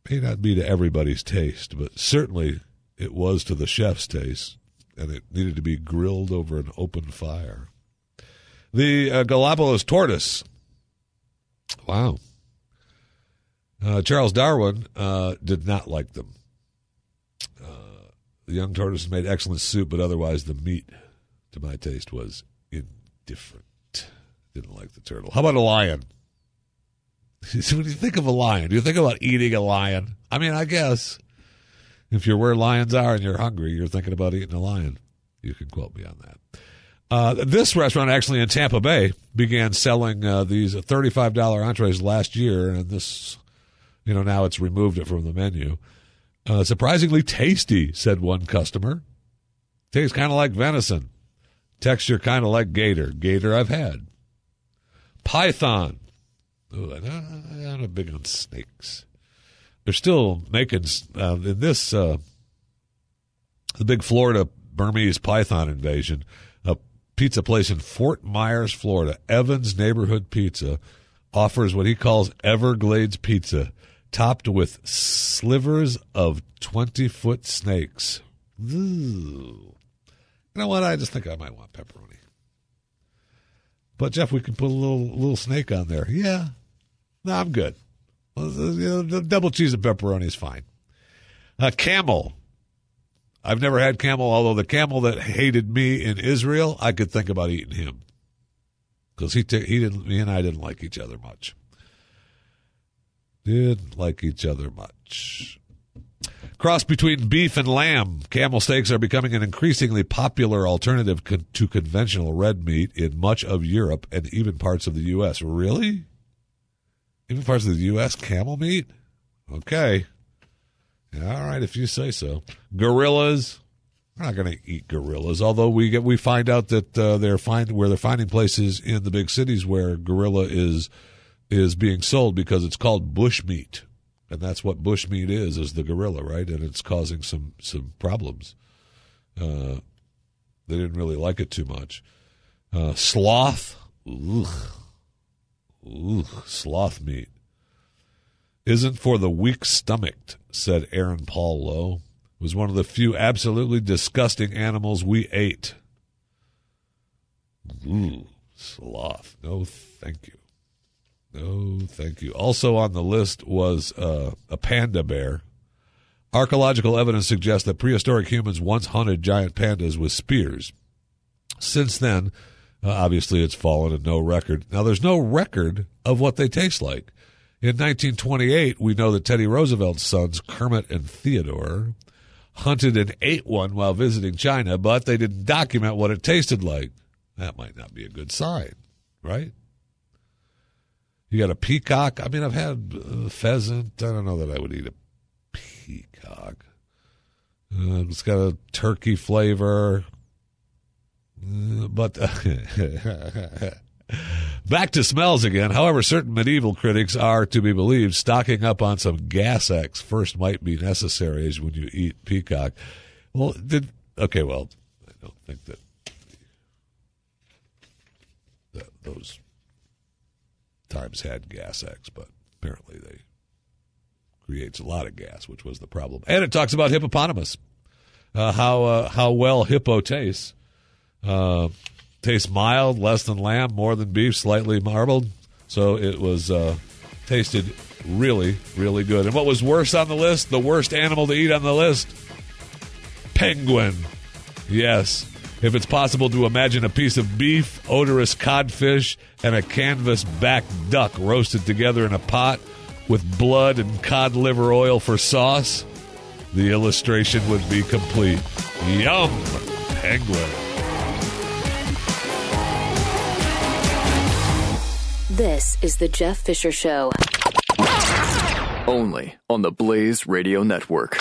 may not be to everybody's taste, but certainly it was to the chef's taste, and it needed to be grilled over an open fire. The uh, Galapagos tortoise. Wow. Uh, Charles Darwin uh, did not like them. Uh, the young tortoise made excellent soup, but otherwise the meat, to my taste, was indifferent. Didn't like the turtle. How about a lion? when you think of a lion, do you think about eating a lion? I mean, I guess if you're where lions are and you're hungry, you're thinking about eating a lion. You can quote me on that. Uh, this restaurant actually in Tampa Bay began selling uh, these $35 entrees last year, and this, you know, now it's removed it from the menu. Uh, surprisingly tasty, said one customer. Tastes kind of like venison. Texture kind of like gator. Gator I've had. Python. Ooh, I'm not big on snakes. They're still making uh, in this uh, the big Florida Burmese python invasion. A pizza place in Fort Myers, Florida, Evans Neighborhood Pizza, offers what he calls Everglades pizza, topped with slivers of twenty foot snakes. Ooh. You know what? I just think I might want pepperoni. But Jeff, we can put a little little snake on there. Yeah, no, I'm good. You double cheese and pepperoni is fine. Uh, camel. I've never had camel, although the camel that hated me in Israel, I could think about eating him. because he t- he didn't he and I didn't like each other much. Didn't like each other much. Cross between beef and lamb, camel steaks are becoming an increasingly popular alternative con- to conventional red meat in much of Europe and even parts of the U.S. Really? Even parts of the U.S. camel meat? Okay. All right, if you say so. Gorillas. We're not going to eat gorillas, although we get we find out that uh, they're find where they're finding places in the big cities where gorilla is is being sold because it's called bush meat and that's what bushmeat is is the gorilla right and it's causing some some problems uh, they didn't really like it too much uh, sloth Ugh. Ugh. sloth meat isn't for the weak stomached said aaron paul lowe was one of the few absolutely disgusting animals we ate Ooh, sloth no thank you no, thank you. Also on the list was uh, a panda bear. Archaeological evidence suggests that prehistoric humans once hunted giant pandas with spears. Since then, uh, obviously, it's fallen and no record. Now, there's no record of what they taste like. In 1928, we know that Teddy Roosevelt's sons, Kermit and Theodore, hunted and ate one while visiting China, but they didn't document what it tasted like. That might not be a good sign, right? You got a peacock. I mean, I've had uh, pheasant. I don't know that I would eat a peacock. Uh, it's got a turkey flavor. Uh, but back to smells again. However, certain medieval critics are, to be believed, stocking up on some gas X first might be necessary as when you eat peacock. Well, did okay. Well, I don't think that, that those times had gas X, but apparently they creates a lot of gas, which was the problem. And it talks about hippopotamus, uh, how uh, how well hippo tastes. Uh, tastes mild, less than lamb, more than beef, slightly marbled. So it was uh, tasted really, really good. And what was worse on the list? The worst animal to eat on the list? Penguin. Yes. If it's possible to imagine a piece of beef, odorous codfish, and a canvas back duck roasted together in a pot with blood and cod liver oil for sauce, the illustration would be complete. Yum! Penguin. This is the Jeff Fisher Show. Only on the Blaze Radio Network.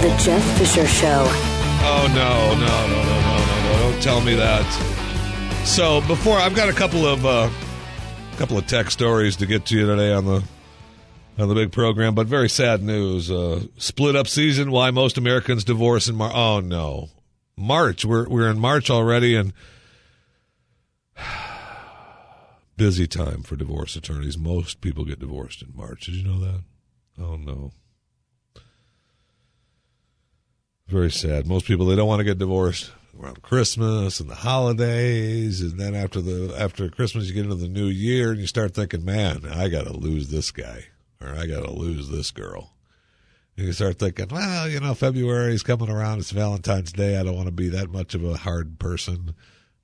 The Jeff Fisher Show. Oh no, no, no, no, no, no, no! Don't tell me that. So before I've got a couple of uh, couple of tech stories to get to you today on the on the big program, but very sad news. Uh, split up season. Why most Americans divorce in March? Oh no, March. We're we're in March already, and busy time for divorce attorneys. Most people get divorced in March. Did you know that? Oh no. Very sad. Most people they don't want to get divorced around Christmas and the holidays, and then after the after Christmas you get into the new year and you start thinking, "Man, I got to lose this guy or I got to lose this girl." And you start thinking, "Well, you know, February's coming around. It's Valentine's Day. I don't want to be that much of a hard person,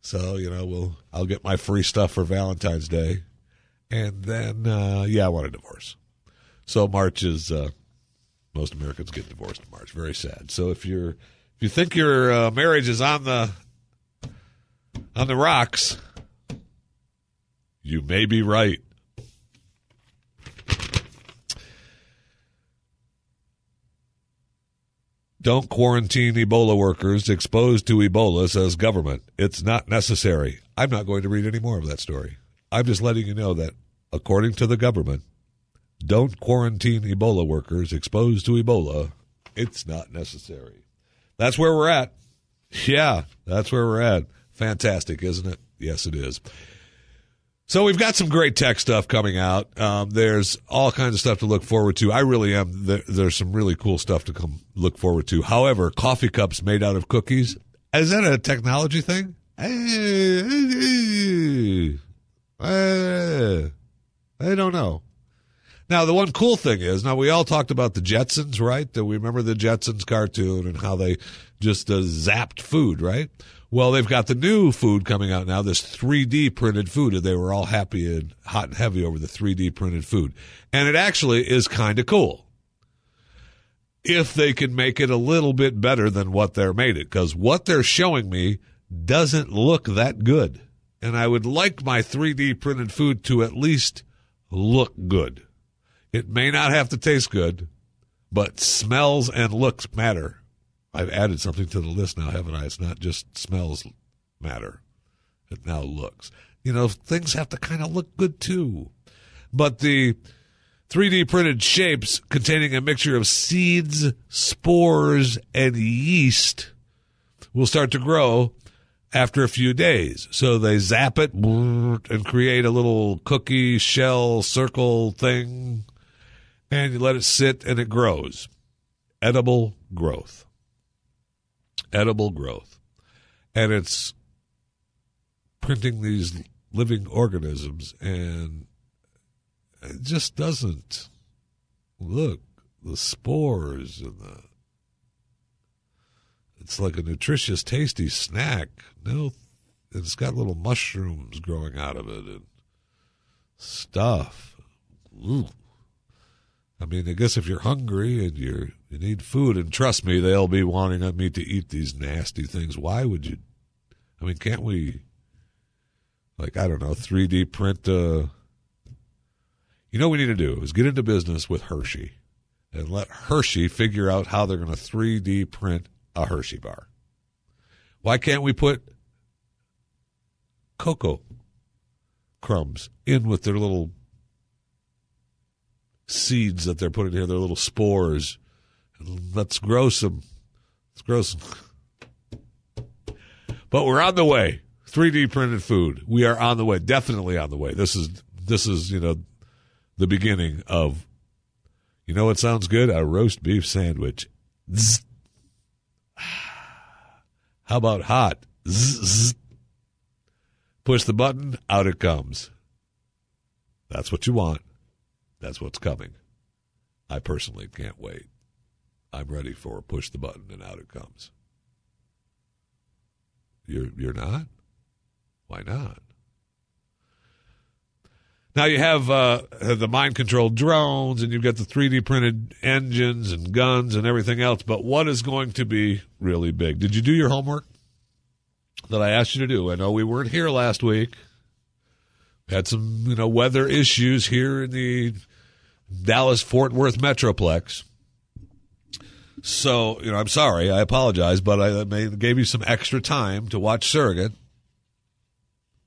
so you know, we'll I'll get my free stuff for Valentine's Day." And then, uh, yeah, I want a divorce. So March is uh, most Americans get divorced in March. Very sad. So if you're if you think your uh, marriage is on the on the rocks, you may be right. Don't quarantine Ebola workers exposed to Ebola, says government. It's not necessary. I'm not going to read any more of that story. I'm just letting you know that, according to the government, don't quarantine Ebola workers exposed to Ebola. It's not necessary. That's where we're at. Yeah, that's where we're at. Fantastic, isn't it? Yes, it is. So we've got some great tech stuff coming out. Um, there's all kinds of stuff to look forward to. I really am. There, there's some really cool stuff to come look forward to. However, coffee cups made out of cookies is that a technology thing? Eh, eh, eh, I don't know. Now, the one cool thing is, now we all talked about the Jetsons, right? We remember the Jetsons cartoon and how they just uh, zapped food, right? Well, they've got the new food coming out now, this 3D printed food, and they were all happy and hot and heavy over the 3D printed food. And it actually is kind of cool if they can make it a little bit better than what they're made it, because what they're showing me doesn't look that good. And I would like my 3D printed food to at least look good. It may not have to taste good, but smells and looks matter. I've added something to the list now, haven't I? It's not just smells matter. It now looks. You know, things have to kind of look good too. But the 3D printed shapes containing a mixture of seeds, spores, and yeast will start to grow after a few days. So they zap it and create a little cookie shell circle thing, and you let it sit and it grows. Edible growth. Edible growth. And it's printing these living organisms and it just doesn't look the spores and the it's like a nutritious tasty snack no it's got little mushrooms growing out of it and stuff Ooh. I mean i guess if you're hungry and you're you need food and trust me they'll be wanting me to eat these nasty things why would you i mean can't we like i don't know 3d print uh you know what we need to do is get into business with Hershey and let Hershey figure out how they're going to 3D print a Hershey bar. Why can't we put cocoa crumbs in with their little seeds that they're putting here, their little spores? Let's grow some. Let's grow some. But we're on the way. 3D printed food. We are on the way. Definitely on the way. This is this is you know the beginning of, you know what sounds good? A roast beef sandwich. Zzz. How about hot? Zzz. Push the button, out it comes. That's what you want. That's what's coming. I personally can't wait. I'm ready for push the button and out it comes. You're you're not? Why not? Now you have uh, the mind controlled drones and you've got the 3D printed engines and guns and everything else. But what is going to be really big? Did you do your homework that I asked you to do? I know we weren't here last week. We had some, you know, weather issues here in the Dallas Fort Worth Metroplex. So, you know, I'm sorry. I apologize, but I gave you some extra time to watch Surrogate.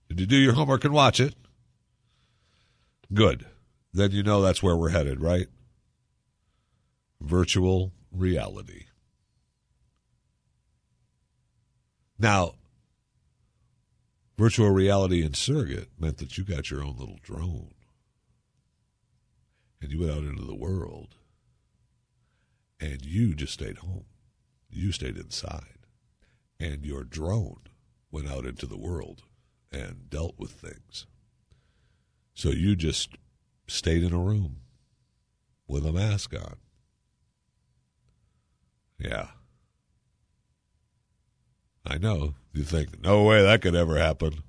Did you do your homework and watch it? Good. Then you know that's where we're headed, right? Virtual reality. Now, virtual reality in surrogate meant that you got your own little drone and you went out into the world and you just stayed home. You stayed inside and your drone went out into the world and dealt with things. So you just stayed in a room with a mask on. Yeah. I know. You think, no way that could ever happen.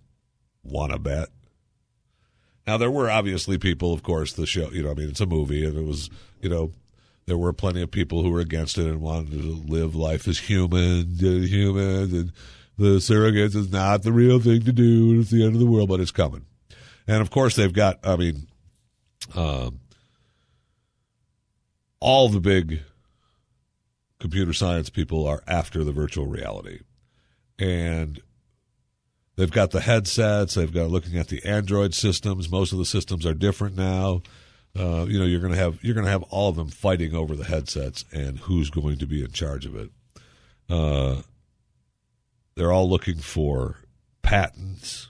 Wanna bet? Now, there were obviously people, of course, the show, you know, I mean, it's a movie, and it was, you know, there were plenty of people who were against it and wanted to live life as human, human, and the surrogates is not the real thing to do. It's the end of the world, but it's coming. And of course, they've got, I mean, um, all the big computer science people are after the virtual reality. And they've got the headsets, they've got looking at the Android systems. Most of the systems are different now. Uh, you know, you're going to have you're going to have all of them fighting over the headsets and who's going to be in charge of it. Uh, they're all looking for patents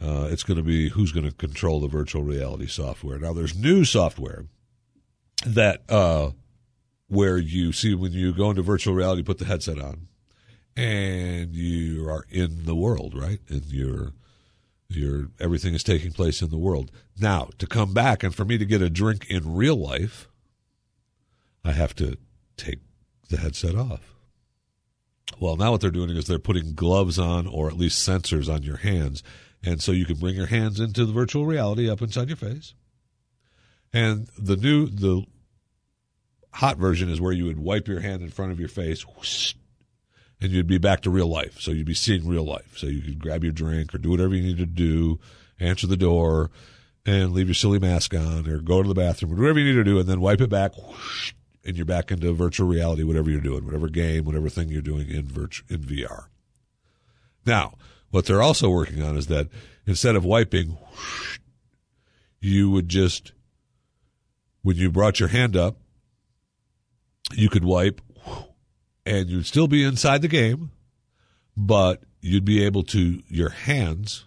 Uh, it's going to be who's going to control the virtual reality software. Now, there's new software that uh, where you see when you go into virtual reality, put the headset on, and you are in the world, right? And you're you're everything is taking place in the world. Now, to come back and for me to get a drink in real life, I have to take the headset off. Well, now what they're doing is they're putting gloves on or at least sensors on your hands. And so you can bring your hands into the virtual reality up inside your face. And the new, the hot version is where you would wipe your hand in front of your face whoosh, and you'd be back to real life. So you'd be seeing real life. So you could grab your drink or do whatever you need to do, answer the door, and leave your silly mask on or go to the bathroom or whatever you need to do, and then wipe it back whoosh, and you're back into virtual reality, whatever you're doing, whatever game, whatever thing you're doing in virtu- in VR. Now, what they're also working on is that instead of wiping, whoosh, you would just, when you brought your hand up, you could wipe, and you'd still be inside the game, but you'd be able to, your hands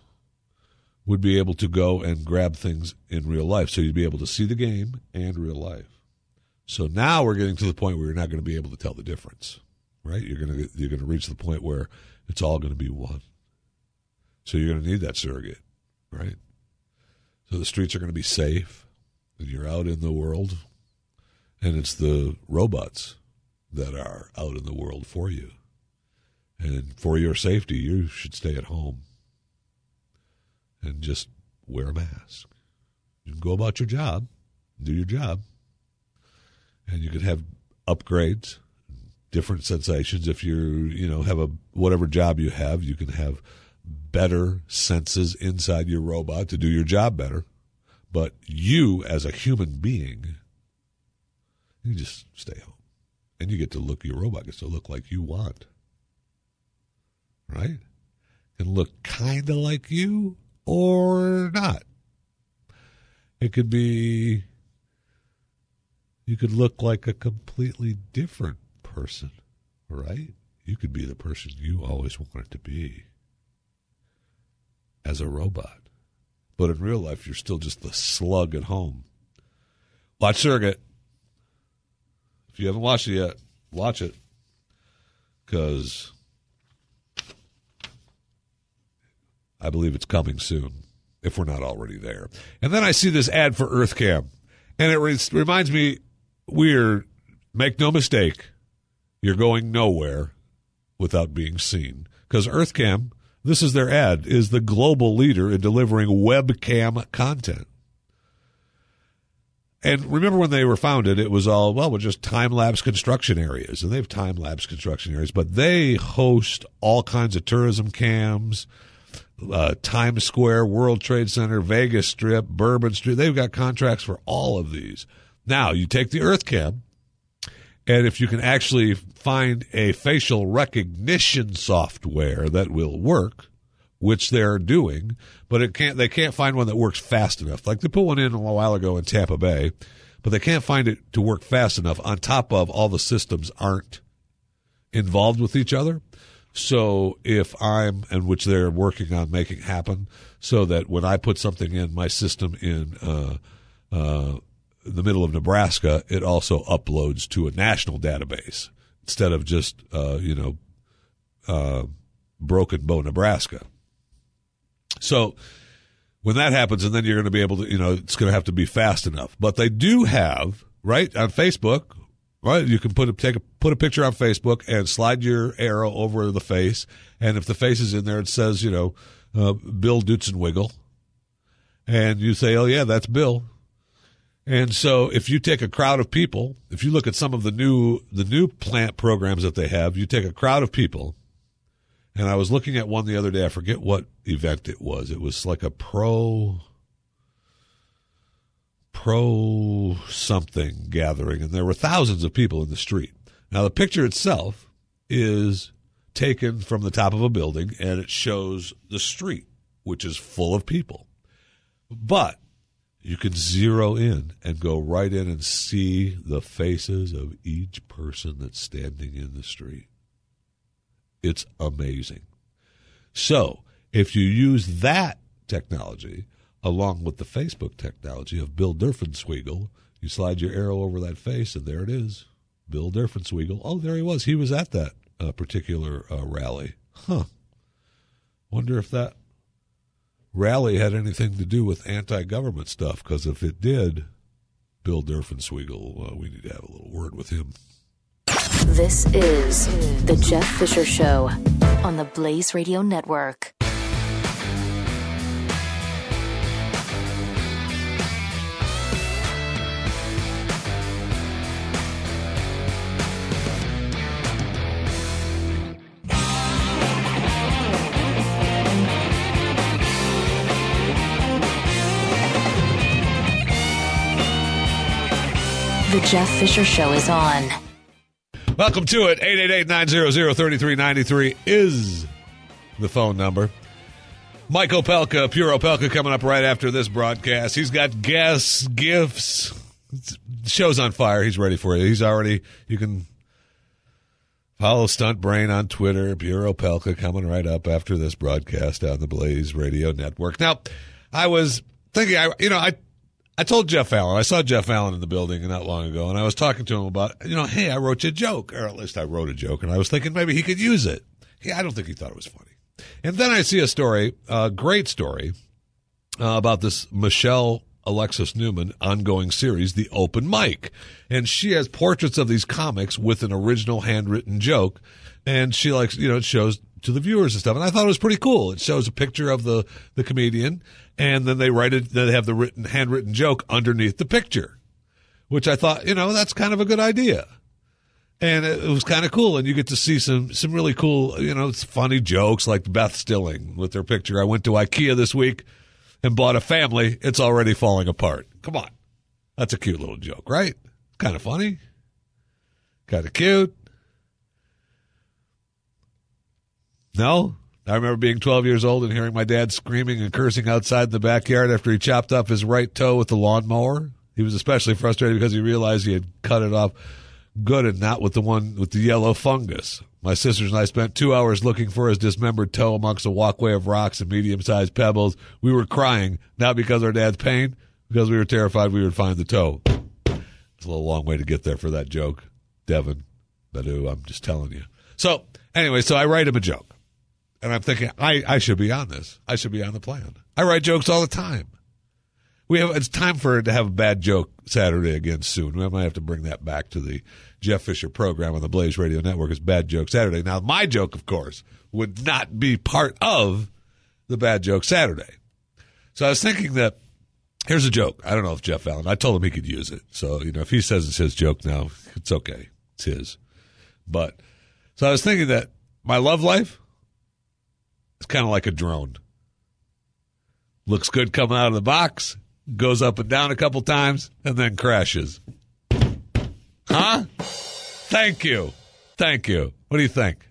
would be able to go and grab things in real life. So you'd be able to see the game and real life. So now we're getting to the point where you're not going to be able to tell the difference, right? You're going to you're going to reach the point where it's all going to be one. So you're going to need that surrogate, right? So the streets are going to be safe, and you're out in the world, and it's the robots that are out in the world for you. And for your safety, you should stay at home and just wear a mask. You can go about your job, do your job, and you can have upgrades, different sensations. If you you know have a whatever job you have, you can have better senses inside your robot to do your job better. But you, as a human being, you just stay home, and you get to look. Your robot gets to look like you want, right? Can look kind of like you or not. It could be you could look like a completely different person, right? You could be the person you always wanted to be as a robot. But in real life, you're still just the slug at home. Watch Surrogate. If you haven't watched it yet, watch it. Because I believe it's coming soon, if we're not already there. And then I see this ad for EarthCam. And it re- reminds me we're make no mistake, you're going nowhere without being seen. Because EarthCam, this is their ad, is the global leader in delivering webcam content. And remember when they were founded, it was all, well, we're just time lapse construction areas. And they have time lapse construction areas, but they host all kinds of tourism cams, uh, Times Square, World Trade Center, Vegas Strip, Bourbon Street. They've got contracts for all of these. Now, you take the Earth Cam, and if you can actually find a facial recognition software that will work, which they're doing, but it can't they can't find one that works fast enough. Like they put one in a while ago in Tampa Bay, but they can't find it to work fast enough on top of all the systems aren't involved with each other. So if I'm, and which they're working on making happen, so that when I put something in my system in uh, uh, the middle of Nebraska, it also uploads to a national database instead of just uh, you know uh, Broken Bow, Nebraska. So when that happens, and then you're going to be able to, you know, it's going to have to be fast enough. But they do have right on Facebook, right? You can put a take a put a picture on Facebook and slide your arrow over the face, and if the face is in there, it says, you know, uh, Bill Dutzenwiggle, and you say, oh yeah, that's Bill. And so if you take a crowd of people, if you look at some of the new the new plant programs that they have, you take a crowd of people. And I was looking at one the other day, I forget what event it was. It was like a pro pro something gathering and there were thousands of people in the street. Now the picture itself is taken from the top of a building and it shows the street which is full of people. But you can zero in and go right in and see the faces of each person that's standing in the street. It's amazing. So, if you use that technology, along with the Facebook technology of Bill Durfenswiegel. You slide your arrow over that face, and there it is. Bill Durfenswiegel. Oh, there he was. He was at that uh, particular uh, rally. Huh. Wonder if that rally had anything to do with anti-government stuff. Because if it did, Bill Durfenswiegel, uh, we need to have a little word with him. This is The Jeff Fisher Show on the Blaze Radio Network. The Jeff Fisher Show is on. Welcome to it. 888-900-3393 is the phone number. Mike Opelka, Pure Opelka, coming up right after this broadcast. He's got guests, gifts. Show's on fire. He's ready for you. He's already, you can follow Stunt Brain on Twitter. Pure Opelka coming right up after this broadcast on the Blaze Radio Network. Now, I was thinking, I, you know, I I told Jeff Allen, I saw Jeff Allen in the building not long ago, and I was talking to him about, you know, hey, I wrote you a joke, or at least I wrote a joke, and I was thinking maybe he could use it. Yeah, I don't think he thought it was funny. And then I see a story, a great story, uh, about this Michelle Alexis Newman ongoing series, The Open Mic. And she has portraits of these comics with an original handwritten joke. And she likes, you know, it shows to the viewers and stuff. And I thought it was pretty cool. It shows a picture of the, the comedian and then they write it, they have the written, handwritten joke underneath the picture, which I thought, you know, that's kind of a good idea. And it, it was kind of cool. And you get to see some, some really cool, you know, funny jokes like Beth Stelling with their picture. I went to Ikea this week and bought a family. It's already falling apart. Come on. That's a cute little joke, right? Kind of funny. Kind of cute. No? I remember being 12 years old and hearing my dad screaming and cursing outside the backyard after he chopped off his right toe with the lawnmower. He was especially frustrated because he realized he had cut it off good and not with the one with the yellow fungus. My sisters and I spent two hours looking for his dismembered toe amongst a walkway of rocks and medium sized pebbles. We were crying, not because our dad's pain, because we were terrified we would find the toe. It's a little long way to get there for that joke, Devin. Badu, uh, I'm just telling you. So, anyway, so I write him a joke. And I'm thinking, I, I should be on this. I should be on the plan. I write jokes all the time. We have it's time for to have a bad joke Saturday again soon. We might have to bring that back to the Jeff Fisher program on the Blaze Radio Network as Bad Joke Saturday. Now, my joke, of course, would not be part of the Bad Joke Saturday. So I was thinking that here's a joke. I don't know if Jeff Allen. I told him he could use it. So you know, if he says it's his joke now, it's okay. It's his. But so I was thinking that my love life it's kind of like a drone. Looks good coming out of the box, goes up and down a couple times, and then crashes. Huh? Thank you. Thank you. What do you think?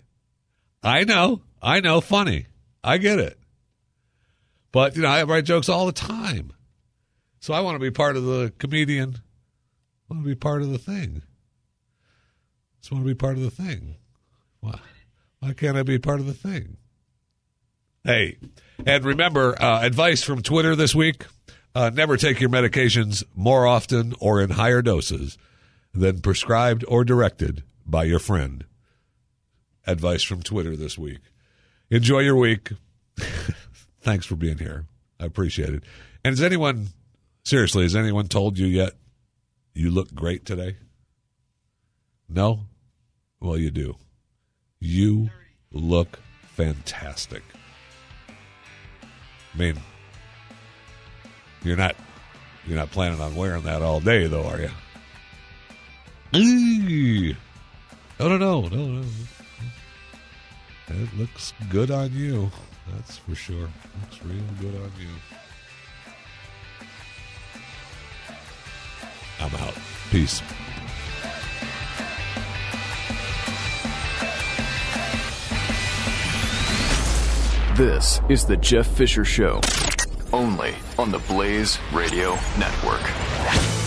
I know. I know. Funny. I get it. But, you know, I write jokes all the time. So I want to be part of the comedian. I want to be part of the thing. I Just want to be part of the thing. Why, why can't I be part of the thing? Hey, and remember, uh, advice from Twitter this week uh, never take your medications more often or in higher doses than prescribed or directed by your friend. Advice from Twitter this week. Enjoy your week. Thanks for being here. I appreciate it. And has anyone, seriously, has anyone told you yet you look great today? No? Well, you do. You look fantastic. I mean, you're not you're not planning on wearing that all day, though, are you? Eee. No, no, no, no, no. It looks good on you. That's for sure. Looks real good on you. I'm out. Peace. This is the Jeff Fisher Show, only on the Blaze Radio Network.